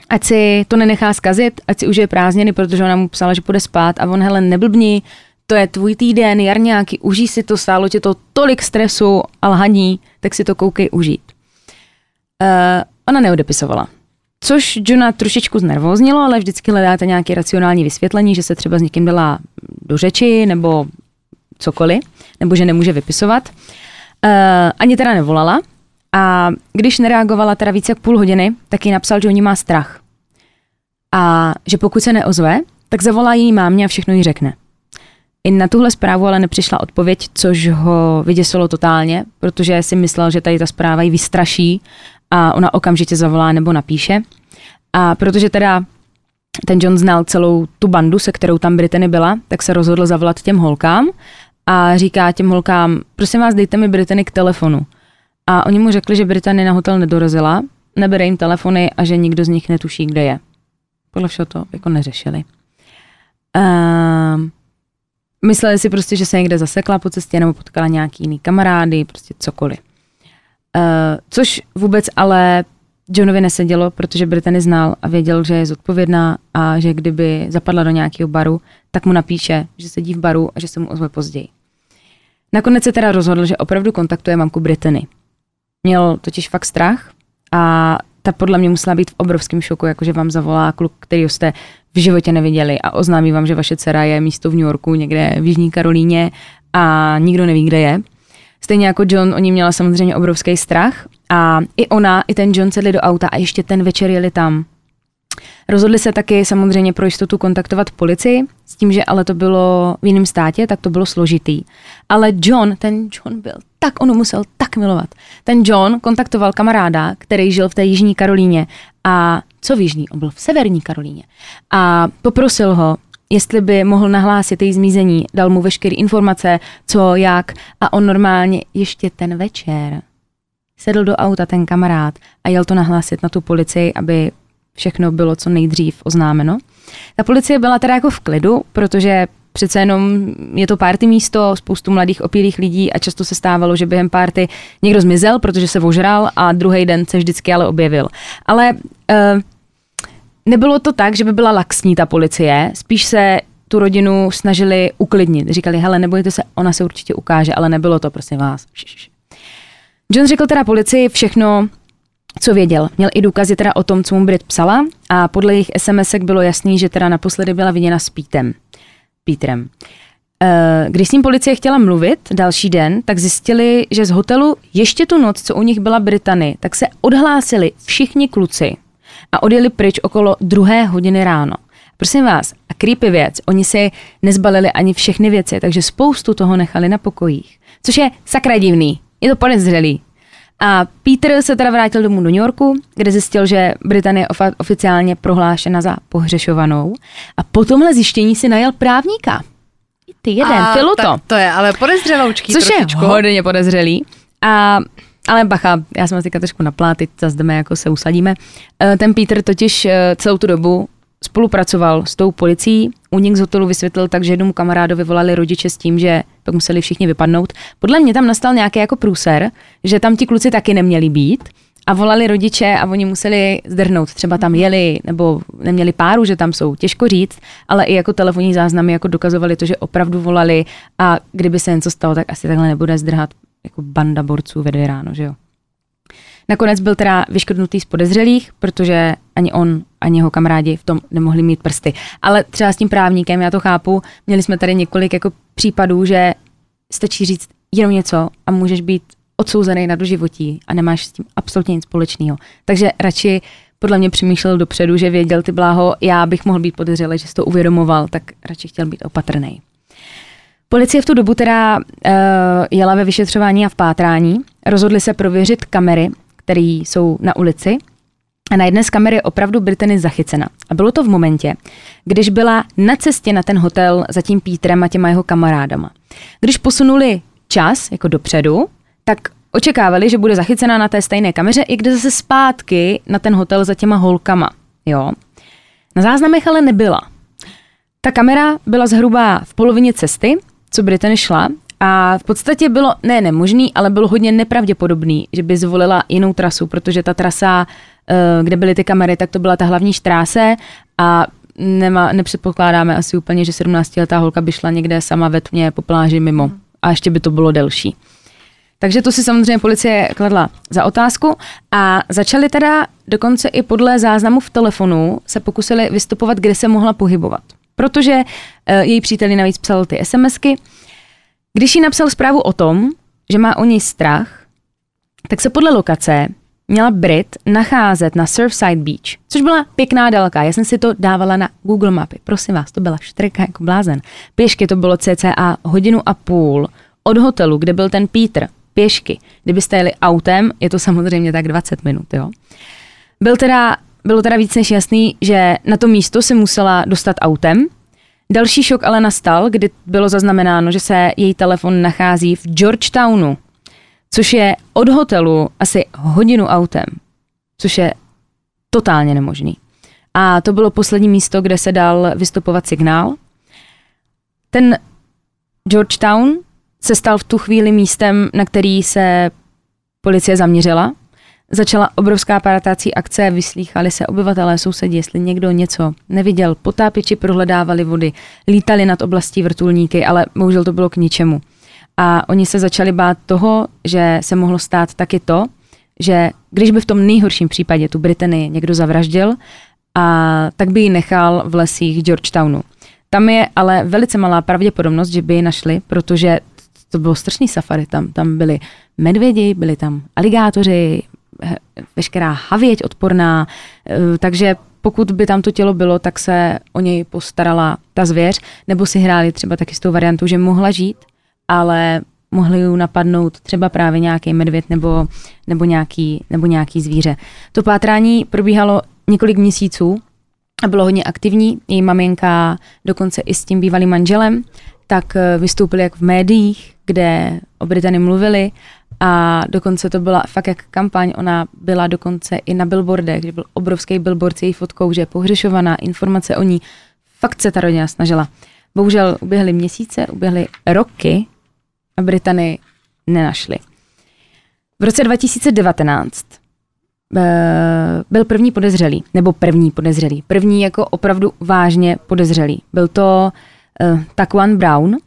ať si to nenechá zkazit, ať si užije prázdniny, protože ona mu psala, že půjde spát a on, hele, neblbni, to je tvůj týden, jarňáky, užij si to, stálo tě to tolik stresu a lhaní, tak si to koukej užít. Uh, ona neodepisovala. Což Johna trošičku znervoznilo, ale vždycky hledáte nějaké racionální vysvětlení, že se třeba s někým dala do řeči nebo cokoliv, nebo že nemůže vypisovat. Uh, ani teda nevolala a když nereagovala teda více jak půl hodiny, tak jí napsal, že o ní má strach. A že pokud se neozve, tak zavolá její mámě a všechno jí řekne. I na tuhle zprávu ale nepřišla odpověď, což ho vyděsilo totálně, protože si myslel, že tady ta zpráva ji vystraší a ona okamžitě zavolá nebo napíše. A protože teda ten John znal celou tu bandu, se kterou tam Britany byla, tak se rozhodl zavolat těm holkám a říká těm holkám, prosím vás, dejte mi Britany k telefonu. A oni mu řekli, že Britany na hotel nedorazila, nebere jim telefony a že nikdo z nich netuší, kde je. Podle všeho to jako neřešili. Uh, mysleli si prostě, že se někde zasekla po cestě nebo potkala nějaký jiný kamarády, prostě cokoliv. Uh, což vůbec ale Johnovi nesedělo, protože Brittany znal a věděl, že je zodpovědná a že kdyby zapadla do nějakého baru, tak mu napíše, že sedí v baru a že se mu ozve později. Nakonec se teda rozhodl, že opravdu kontaktuje mamku Brittany. Měl totiž fakt strach a ta podle mě musela být v obrovském šoku, jakože vám zavolá kluk, který jste v životě neviděli a oznámí vám, že vaše dcera je místo v New Yorku, někde v Jižní Karolíně a nikdo neví, kde je. Stejně jako John, oni měla samozřejmě obrovský strach a i ona, i ten John sedli do auta a ještě ten večer jeli tam. Rozhodli se taky samozřejmě pro jistotu kontaktovat policii, s tím, že ale to bylo v jiném státě, tak to bylo složitý. Ale John, ten John byl tak, on musel tak milovat. Ten John kontaktoval kamaráda, který žil v té Jižní Karolíně a co v Jižní? On byl v Severní Karolíně. A poprosil ho, jestli by mohl nahlásit její zmizení, dal mu veškeré informace, co, jak a on normálně ještě ten večer sedl do auta ten kamarád a jel to nahlásit na tu policii, aby všechno bylo co nejdřív oznámeno. Ta policie byla teda jako v klidu, protože přece jenom je to párty místo, spoustu mladých opilých lidí a často se stávalo, že během párty někdo zmizel, protože se ožral a druhý den se vždycky ale objevil. Ale uh, nebylo to tak, že by byla laxní ta policie, spíš se tu rodinu snažili uklidnit. Říkali, hele, nebojte se, ona se určitě ukáže, ale nebylo to, prosím vás. John řekl teda policii všechno, co věděl. Měl i důkazy teda o tom, co mu Brit psala a podle jejich SMSek bylo jasný, že teda naposledy byla viděna s Pítem. Petrem. Eh, když s ním policie chtěla mluvit další den, tak zjistili, že z hotelu ještě tu noc, co u nich byla Britany, tak se odhlásili všichni kluci a odjeli pryč okolo druhé hodiny ráno. Prosím vás, a creepy věc, oni si nezbalili ani všechny věci, takže spoustu toho nechali na pokojích. Což je sakra divný, je to podezřelý. A Peter se teda vrátil domů do New Yorku, kde zjistil, že Británie je oficiálně prohlášena za pohřešovanou. A po tomhle zjištění si najel právníka. Ty jeden, a, to. To je ale podezřeloučký Což trošičku. je hodně podezřelý. A ale bacha, já jsem vás teďka trošku naplátit, zase jdeme, jako se usadíme. Eh, ten Peter totiž eh, celou tu dobu spolupracoval s tou policií. Únik z hotelu vysvětlil tak, že jednomu kamarádovi volali rodiče s tím, že pak museli všichni vypadnout. Podle mě tam nastal nějaký jako průser, že tam ti kluci taky neměli být a volali rodiče a oni museli zdrhnout. Třeba tam jeli nebo neměli páru, že tam jsou. Těžko říct, ale i jako telefonní záznamy jako dokazovali to, že opravdu volali a kdyby se něco stalo, tak asi takhle nebude zdrhat jako banda borců ve dvě ráno, že jo. Nakonec byl teda vyškrtnutý z podezřelých, protože ani on, ani jeho kamarádi v tom nemohli mít prsty. Ale třeba s tím právníkem, já to chápu, měli jsme tady několik jako případů, že stačí říct jenom něco a můžeš být odsouzený na doživotí a nemáš s tím absolutně nic společného. Takže radši podle mě přemýšlel dopředu, že věděl ty bláho, já bych mohl být podezřelý, že si to uvědomoval, tak radši chtěl být opatrný. Policie v tu dobu teda uh, jela ve vyšetřování a v pátrání. Rozhodli se prověřit kamery, které jsou na ulici. A na jedné z kamer je opravdu Brittany zachycena. A bylo to v momentě, když byla na cestě na ten hotel za tím Pítrem a těma jeho kamarádama. Když posunuli čas jako dopředu, tak očekávali, že bude zachycena na té stejné kameře, i kde zase zpátky na ten hotel za těma holkama. Jo. Na záznamech ale nebyla. Ta kamera byla zhruba v polovině cesty, co Brittany šla a v podstatě bylo ne nemožný, ale bylo hodně nepravděpodobný, že by zvolila jinou trasu, protože ta trasa, eh, kde byly ty kamery, tak to byla ta hlavní štráse a nema, nepředpokládáme asi úplně, že 17-letá holka by šla někde sama ve tmě po pláži mimo. A ještě by to bylo delší. Takže to si samozřejmě policie kladla za otázku a začali teda dokonce i podle záznamu v telefonu se pokusili vystupovat, kde se mohla pohybovat. Protože e, její přítel napsal psal ty SMSky. Když jí napsal zprávu o tom, že má o něj strach, tak se podle lokace měla Brit nacházet na Surfside Beach, což byla pěkná délka. Já jsem si to dávala na Google mapy. Prosím vás, to byla štrka jako blázen. Pěšky to bylo cca hodinu a půl od hotelu, kde byl ten Peter, pěšky. Kdybyste jeli autem, je to samozřejmě tak 20 minut, jo. Byl teda, bylo teda víc než jasný, že na to místo se musela dostat autem. Další šok ale nastal, kdy bylo zaznamenáno, že se její telefon nachází v Georgetownu, což je od hotelu asi hodinu autem, což je totálně nemožný. A to bylo poslední místo, kde se dal vystupovat signál. Ten Georgetown se stal v tu chvíli místem, na který se policie zaměřila. Začala obrovská paratácí akce, vyslýchali se obyvatelé, sousedí, jestli někdo něco neviděl. Potápěči prohledávali vody, lítali nad oblastí vrtulníky, ale bohužel to bylo k ničemu. A oni se začali bát toho, že se mohlo stát taky to, že když by v tom nejhorším případě tu Británii někdo zavraždil, a tak by ji nechal v lesích Georgetownu. Tam je ale velice malá pravděpodobnost, že by ji našli, protože to bylo strašný safari. Tam, tam byli medvědi, byli tam aligátoři, veškerá havěť odporná, e, takže pokud by tam to tělo bylo, tak se o něj postarala ta zvěř, nebo si hráli třeba taky s tou variantou, že mohla žít, ale mohli ju napadnout třeba právě nějaký medvěd nebo, nebo, nějaký, nebo nějaký zvíře. To pátrání probíhalo několik měsíců a bylo hodně aktivní. Její maminka dokonce i s tím bývalým manželem, tak eh, vystoupili jak v médiích, kde o Británii mluvili a dokonce to byla fakt jak kampaň, ona byla dokonce i na billboardech, kde byl obrovský billboard s její fotkou, že je pohřešovaná, informace o ní. Fakt se ta rodina snažila. Bohužel uběhly měsíce, uběhly roky a Britany nenašli. V roce 2019 eh, byl první podezřelý, nebo první podezřelý, první jako opravdu vážně podezřelý. Byl to uh, Taquan Brown,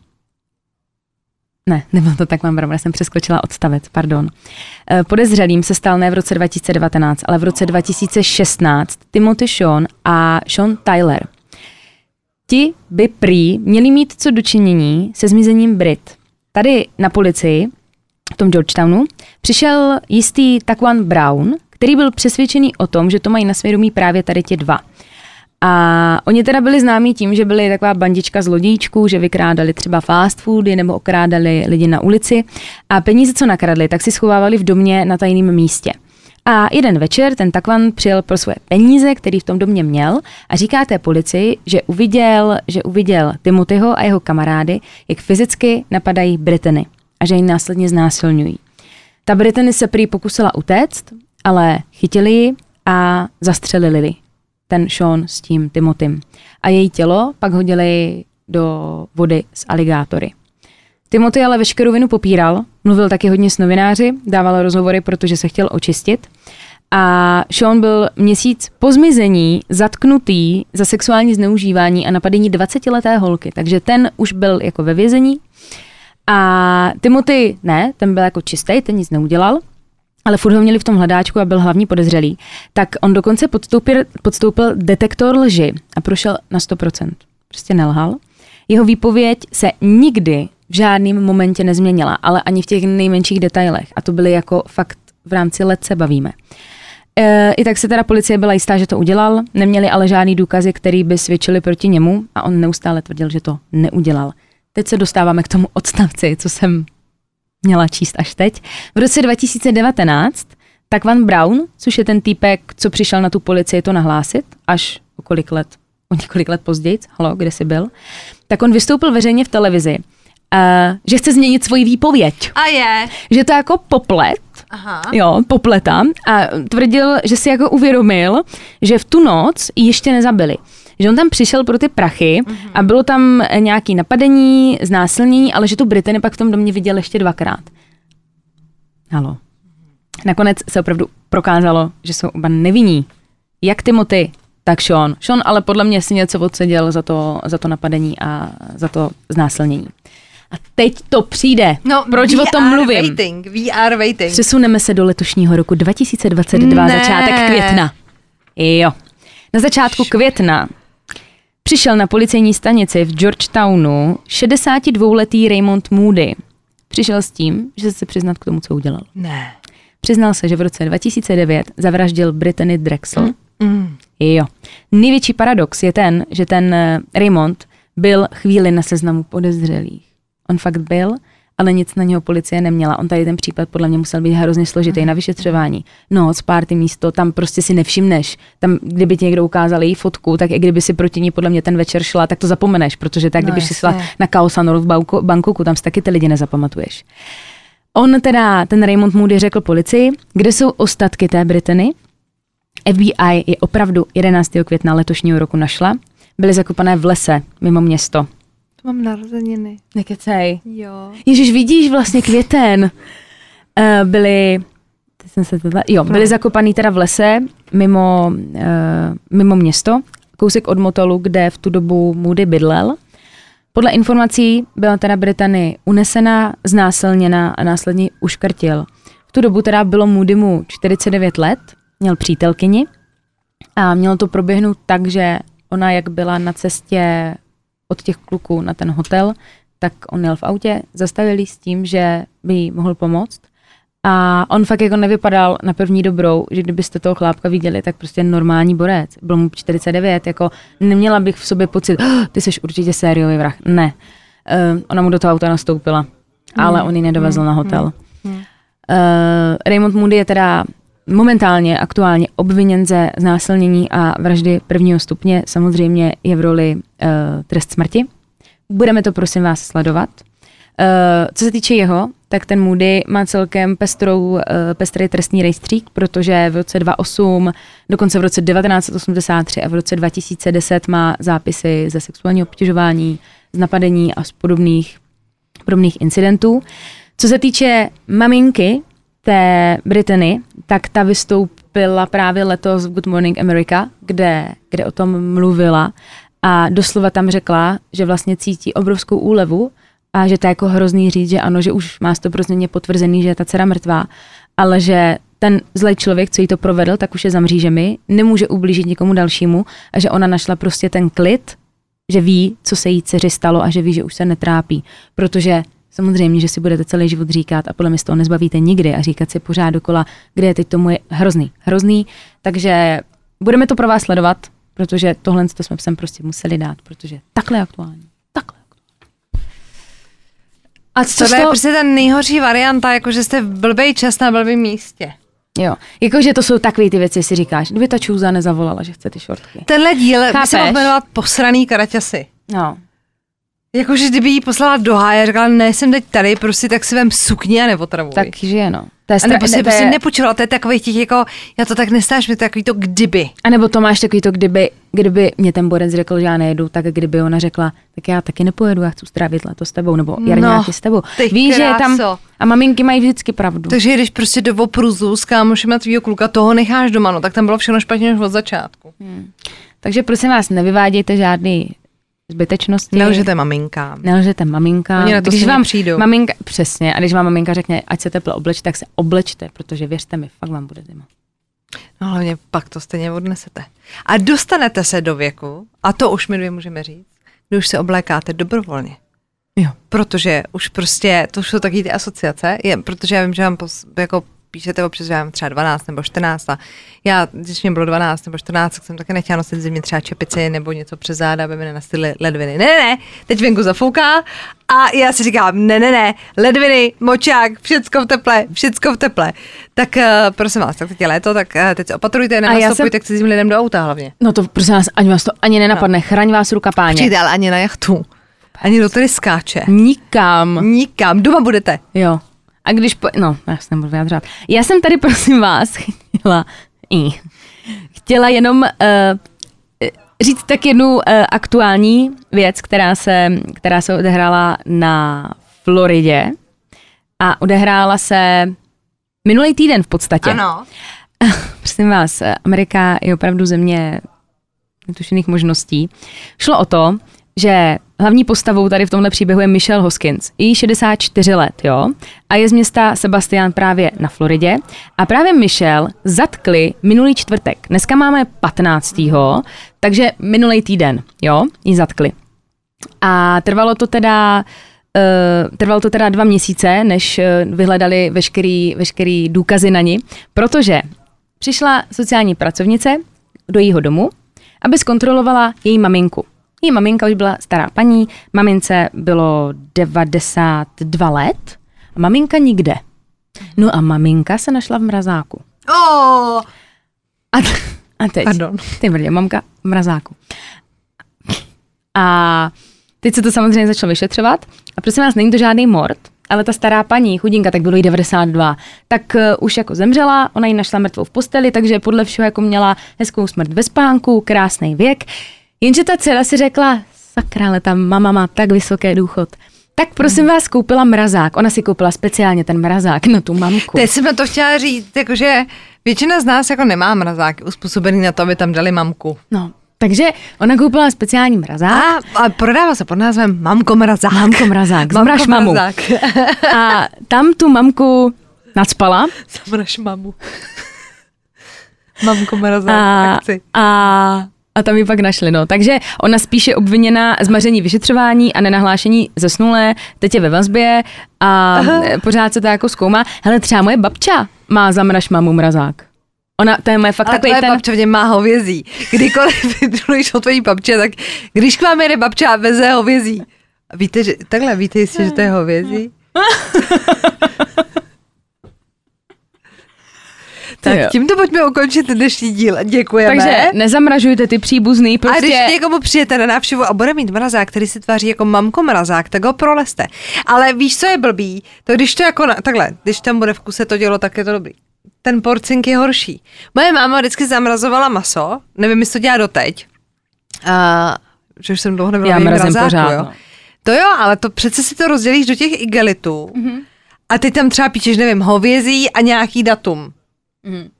ne, nebyl to Taquan Brown, já jsem přeskočila odstavec, pardon. Uh, podezřelým se stal ne v roce 2019, ale v roce 2016 Timothy Sean a Sean Tyler. Ti by prý měli mít co dočinění se zmizením Brit. Tady na policii, v tom Georgetownu, přišel jistý Taquan Brown, který byl přesvědčený o tom, že to mají na svědomí právě tady ti dva. A oni teda byli známí tím, že byli taková bandička zlodějčků, že vykrádali třeba fast foody nebo okrádali lidi na ulici a peníze, co nakradli, tak si schovávali v domě na tajném místě. A jeden večer ten Takvan přijel pro svoje peníze, který v tom domě měl a říká té policii, že uviděl, že uviděl Timothyho a jeho kamarády, jak fyzicky napadají Britany a že ji následně znásilňují. Ta Britany se prý pokusila utéct, ale chytili ji a zastřelili ten Sean s tím Timotym. A její tělo pak hodili do vody s aligátory. Timothy ale veškerou vinu popíral, mluvil taky hodně s novináři, dával rozhovory, protože se chtěl očistit. A Sean byl měsíc po zmizení zatknutý za sexuální zneužívání a napadení 20-leté holky, takže ten už byl jako ve vězení. A Timothy ne, ten byl jako čistý, ten nic neudělal, ale furt ho měli v tom hledáčku a byl hlavní podezřelý, tak on dokonce podstoupil, podstoupil detektor lži a prošel na 100%. Prostě nelhal. Jeho výpověď se nikdy v žádném momentě nezměnila, ale ani v těch nejmenších detailech. A to byly jako fakt v rámci let se bavíme. E, I tak se teda policie byla jistá, že to udělal, neměli ale žádný důkazy, který by svědčili proti němu a on neustále tvrdil, že to neudělal. Teď se dostáváme k tomu odstavci, co jsem měla číst až teď. V roce 2019 tak Van Brown, což je ten týpek, co přišel na tu policii to nahlásit, až o kolik let, o několik let později, halo, kde jsi byl, tak on vystoupil veřejně v televizi uh, že chce změnit svoji výpověď. A je. Že to jako poplet, Aha. jo, popleta a tvrdil, že si jako uvědomil, že v tu noc ještě nezabili. Že on tam přišel pro ty prachy mm-hmm. a bylo tam nějaký napadení, znásilnění, ale že tu Britany pak v tom domě viděl ještě dvakrát. Halo. Nakonec se opravdu prokázalo, že jsou oba nevinní. Jak Timothy, tak Sean. Sean ale podle mě si něco odseděl za to, za to napadení a za to znásilnění. A teď to přijde. No, Proč VR o tom mluvím? Waiting, VR waiting. Přesuneme se do letošního roku 2022, Ne. začátek května. Jo. Na začátku května přišel na policejní stanici v Georgetownu 62-letý Raymond Moody. Přišel s tím, že se přiznat k tomu, co udělal. Ne. Přiznal se, že v roce 2009 zavraždil Brittany Drexel. Mm. Jo. Největší paradox je ten, že ten eh, Raymond byl chvíli na seznamu podezřelých. On fakt byl, ale nic na něho policie neměla. On tady ten případ podle mě musel být hrozně složitý na vyšetřování. Noc, party místo, tam prostě si nevšimneš. Tam, kdyby ti někdo ukázal její fotku, tak i kdyby si proti ní podle mě ten večer šla, tak to zapomeneš, protože tak, No, kdyby si šla na Kaosanor v Bangko- Bangkoku, tam si taky ty lidi nezapamatuješ. On teda, ten Raymond Moody řekl policii, kde jsou ostatky té Britany. FBI je opravdu 11. května letošního roku našla. Byly zakopané v lese, mimo město. Mám narozeniny. Nekecej. Jo. Ježíš, vidíš vlastně květen. Uh, byly, teď jsem se tohle, jo, byly zakopaný teda v lese, mimo, uh, mimo město, kousek od motelu, kde v tu dobu Moody bydlel. Podle informací byla teda Britany unesena, znásilněna a následně uškrtil. V tu dobu teda bylo Moodymu 49 let, měl přítelkyni a mělo to proběhnout tak, že ona jak byla na cestě od těch kluků na ten hotel, tak on jel v autě, zastavil jí s tím, že by jí mohl pomoct. A on fakt jako nevypadal na první dobrou, že kdybyste toho chlápka viděli, tak prostě normální borec. Byl mu 49, jako neměla bych v sobě pocit, oh, ty jsi určitě sériový vrah. Ne. Uh, ona mu do toho auta nastoupila, ale on ji nedovezl na hotel. Uh, Raymond Moody je teda momentálně, aktuálně obviněn ze znásilnění a vraždy prvního stupně. Samozřejmě je v roli trest smrti. Budeme to prosím vás sledovat. Uh, co se týče jeho, tak ten Moody má celkem pestrou, uh, pestrý trestní rejstřík, protože v roce 2008, dokonce v roce 1983 a v roce 2010 má zápisy ze sexuálního obtěžování, z napadení a z podobných, podobných incidentů. Co se týče maminky té Britany, tak ta vystoupila právě letos v Good Morning America, kde, kde o tom mluvila a doslova tam řekla, že vlastně cítí obrovskou úlevu a že to je jako hrozný říct, že ano, že už má stoprocentně potvrzený, že je ta dcera mrtvá, ale že ten zlej člověk, co jí to provedl, tak už je za mřížemi, nemůže ublížit nikomu dalšímu a že ona našla prostě ten klid, že ví, co se jí dceři stalo a že ví, že už se netrápí, protože samozřejmě, že si budete celý život říkat a podle mě z toho nezbavíte nikdy a říkat si pořád dokola, kde je teď tomu je hrozný, hrozný, takže budeme to pro vás sledovat, protože tohle to jsme sem prostě museli dát, protože takhle aktuální. Takhle. A co Tohle z je prostě ta nejhorší varianta, jako že jste v blbej čas na blbém místě. jo, jakože to jsou takové ty věci, si říkáš, kdyby ta čůza nezavolala, že chce ty šortky. Tenhle díl by se Chápeš? mohl jmenovat Posraný karaťasy. No, Jakože kdyby jí poslala do háje a řekla, ne, jsem teď tady, prostě tak si vem sukni a neotravuj. takže no. To je a nebo stra- si je- prostě nepočula, to je takový těch jako, já to tak nestáš, mi to takový to kdyby. A nebo to máš takový to, kdyby, kdyby mě ten borec řekl, že já nejedu, tak kdyby ona řekla, tak já taky nepojedu, já chci strávit leto s tebou, nebo Jarňáky No, s tebou. Víš, že je tam, a maminky mají vždycky pravdu. Takže když prostě do opruzu s kámošem tvýho kluka toho necháš doma, no tak tam bylo všechno špatně už od začátku. Takže prosím vás, nevyvádějte žádný zbytečnosti. Nelžete maminkám. Nelžete maminkám. Oni na to když vám přijdou. Maminka, přesně, a když vám maminka řekne, ať se teple obleč, tak se oblečte, protože věřte mi, fakt vám bude zima. No hlavně pak to stejně odnesete. A dostanete se do věku, a to už my dvě můžeme říct, kdy už se oblékáte dobrovolně. Jo. Protože už prostě, to už jsou taky ty asociace, je, protože já vím, že vám pos, jako píšete občas, že já mám třeba 12 nebo 14 a já, když mě bylo 12 nebo 14, tak jsem také nechtěla nosit zimě třeba čepici nebo něco přes záda, aby mi nenastily ledviny. Ne, ne, ne, teď venku zafouká a já si říkám, ne, ne, ne, ledviny, močák, všecko v teple, všecko v teple. Tak uh, prosím vás, tak teď je léto, tak uh, teď se opatrujte, nenastupujte jsem- k cizím lidem do auta hlavně. No to prosím vás, ani vás to ani nenapadne, no. chraň vás ruka páně. Přijde ale ani na jachtu, ani do tady skáče. Nikam. Nikam, doma budete. Jo. A když, po, no, já se nebudu vyjadřovat. Já jsem tady, prosím vás, chtěla, i, chtěla jenom uh, říct tak jednu uh, aktuální věc, která se, která se odehrála na Floridě a odehrála se minulý týden v podstatě. Ano. Prosím vás, Amerika je opravdu země netušených možností. Šlo o to, že hlavní postavou tady v tomhle příběhu je Michelle Hoskins. Jí 64 let, jo, a je z města Sebastian právě na Floridě. A právě Michelle zatkli minulý čtvrtek. Dneska máme 15. takže minulý týden, jo, ji zatkli. A trvalo to teda Uh, trvalo to teda dva měsíce, než uh, vyhledali veškerý, veškerý důkazy na ní, protože přišla sociální pracovnice do jejího domu, aby zkontrolovala její maminku. Její maminka už byla stará paní, mamince bylo 92 let a maminka nikde. No a maminka se našla v mrazáku. Oh. A, a teď, Pardon. ty brdě, mamka v mrazáku. A teď se to samozřejmě začalo vyšetřovat. A prosím vás, není to žádný mord, ale ta stará paní, chudinka, tak bylo jí 92, tak uh, už jako zemřela, ona ji našla mrtvou v posteli, takže podle všeho jako měla hezkou smrt ve spánku, krásný věk. Jenže ta dcera si řekla, sakra, ale ta mama má tak vysoký důchod. Tak prosím vás, koupila mrazák. Ona si koupila speciálně ten mrazák na tu mamku. Teď jsem na to chtěla říct, jakože většina z nás jako nemá mrazáky uspůsobený na to, aby tam dali mamku. No, takže ona koupila speciální mrazák. A, a prodává se pod názvem Mamko mrazák. Mamko mrazák, zamraž mamu. mrazák. A tam tu mamku nadspala Zamraž mamu. Mamko mrazák, a, akci. a, a tam ji pak našli. No. Takže ona spíše obviněna z maření vyšetřování a nenahlášení zesnulé, teď je ve vazbě a Aha. Aha. pořád se to jako zkoumá. Hele, třeba moje babča má zamraž mamu mrazák. Ona, to je moje fakt Ale takový ten... babča v něm má hovězí. Kdykoliv vydrujíš o tvojí babče, tak když k vám jede babča a veze hovězí. Víte, že, takhle víte jistě, že to je hovězí? To jo. tak tímto pojďme ukončit dnešní díl. Děkujeme. Takže nezamražujte ty příbuzný, A prostě... když někomu přijete na návštěvu a bude mít mrazák, který se tváří jako mamko mrazák, tak ho proleste. Ale víš, co je blbý? To když to jako, na, takhle, když tam bude v kuse to dělo, tak je to dobrý. Ten porcink je horší. Moje máma vždycky zamrazovala maso, nevím, jestli to dělá doteď. A, že už jsem dlouho nebyla Já mrazím mrazáku, pořád, jo. no. To jo, ale to přece si to rozdělíš do těch igelitů Mhm. a ty tam třeba píčeš, nevím, hovězí a nějaký datum. Mhm.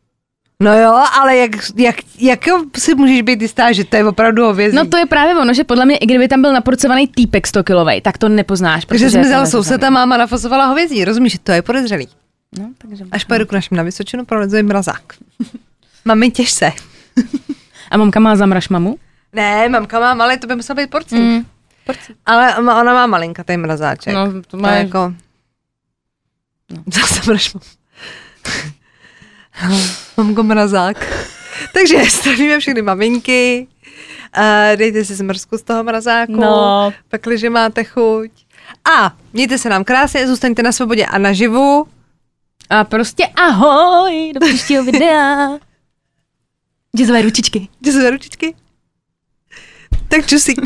No jo, ale jak, jak, jak si můžeš být jistá, že to je opravdu hovězí? No to je právě ono, že podle mě, i kdyby tam byl naporcovaný týpek 100 kilovej, tak to nepoznáš. Takže protože je to zmizel nezařazený. soused a máma nafasovala hovězí, rozumíš, že to je podezřelý. No, takže... Až pojedu k našim na Vysočinu, prolezuji mrazák. Mami, těž se. A mamka má zamraž mamu? Ne, mamka má malý, to by musel být porcík. Mm. Mm. Ale ona má malinkatý mrazáček. No, to to má je jako... No. Zase mraž mám. Mamko mrazák. Takže zdravíme všechny maminky. Uh, dejte si zmrzku z toho mrazáku, No. pakliže máte chuť. A mějte se nám krásně, zůstaňte na svobodě a naživu. A prostě ahoj, do příštího videa. Jazzové ručičky. Za ručičky. Tak čusík.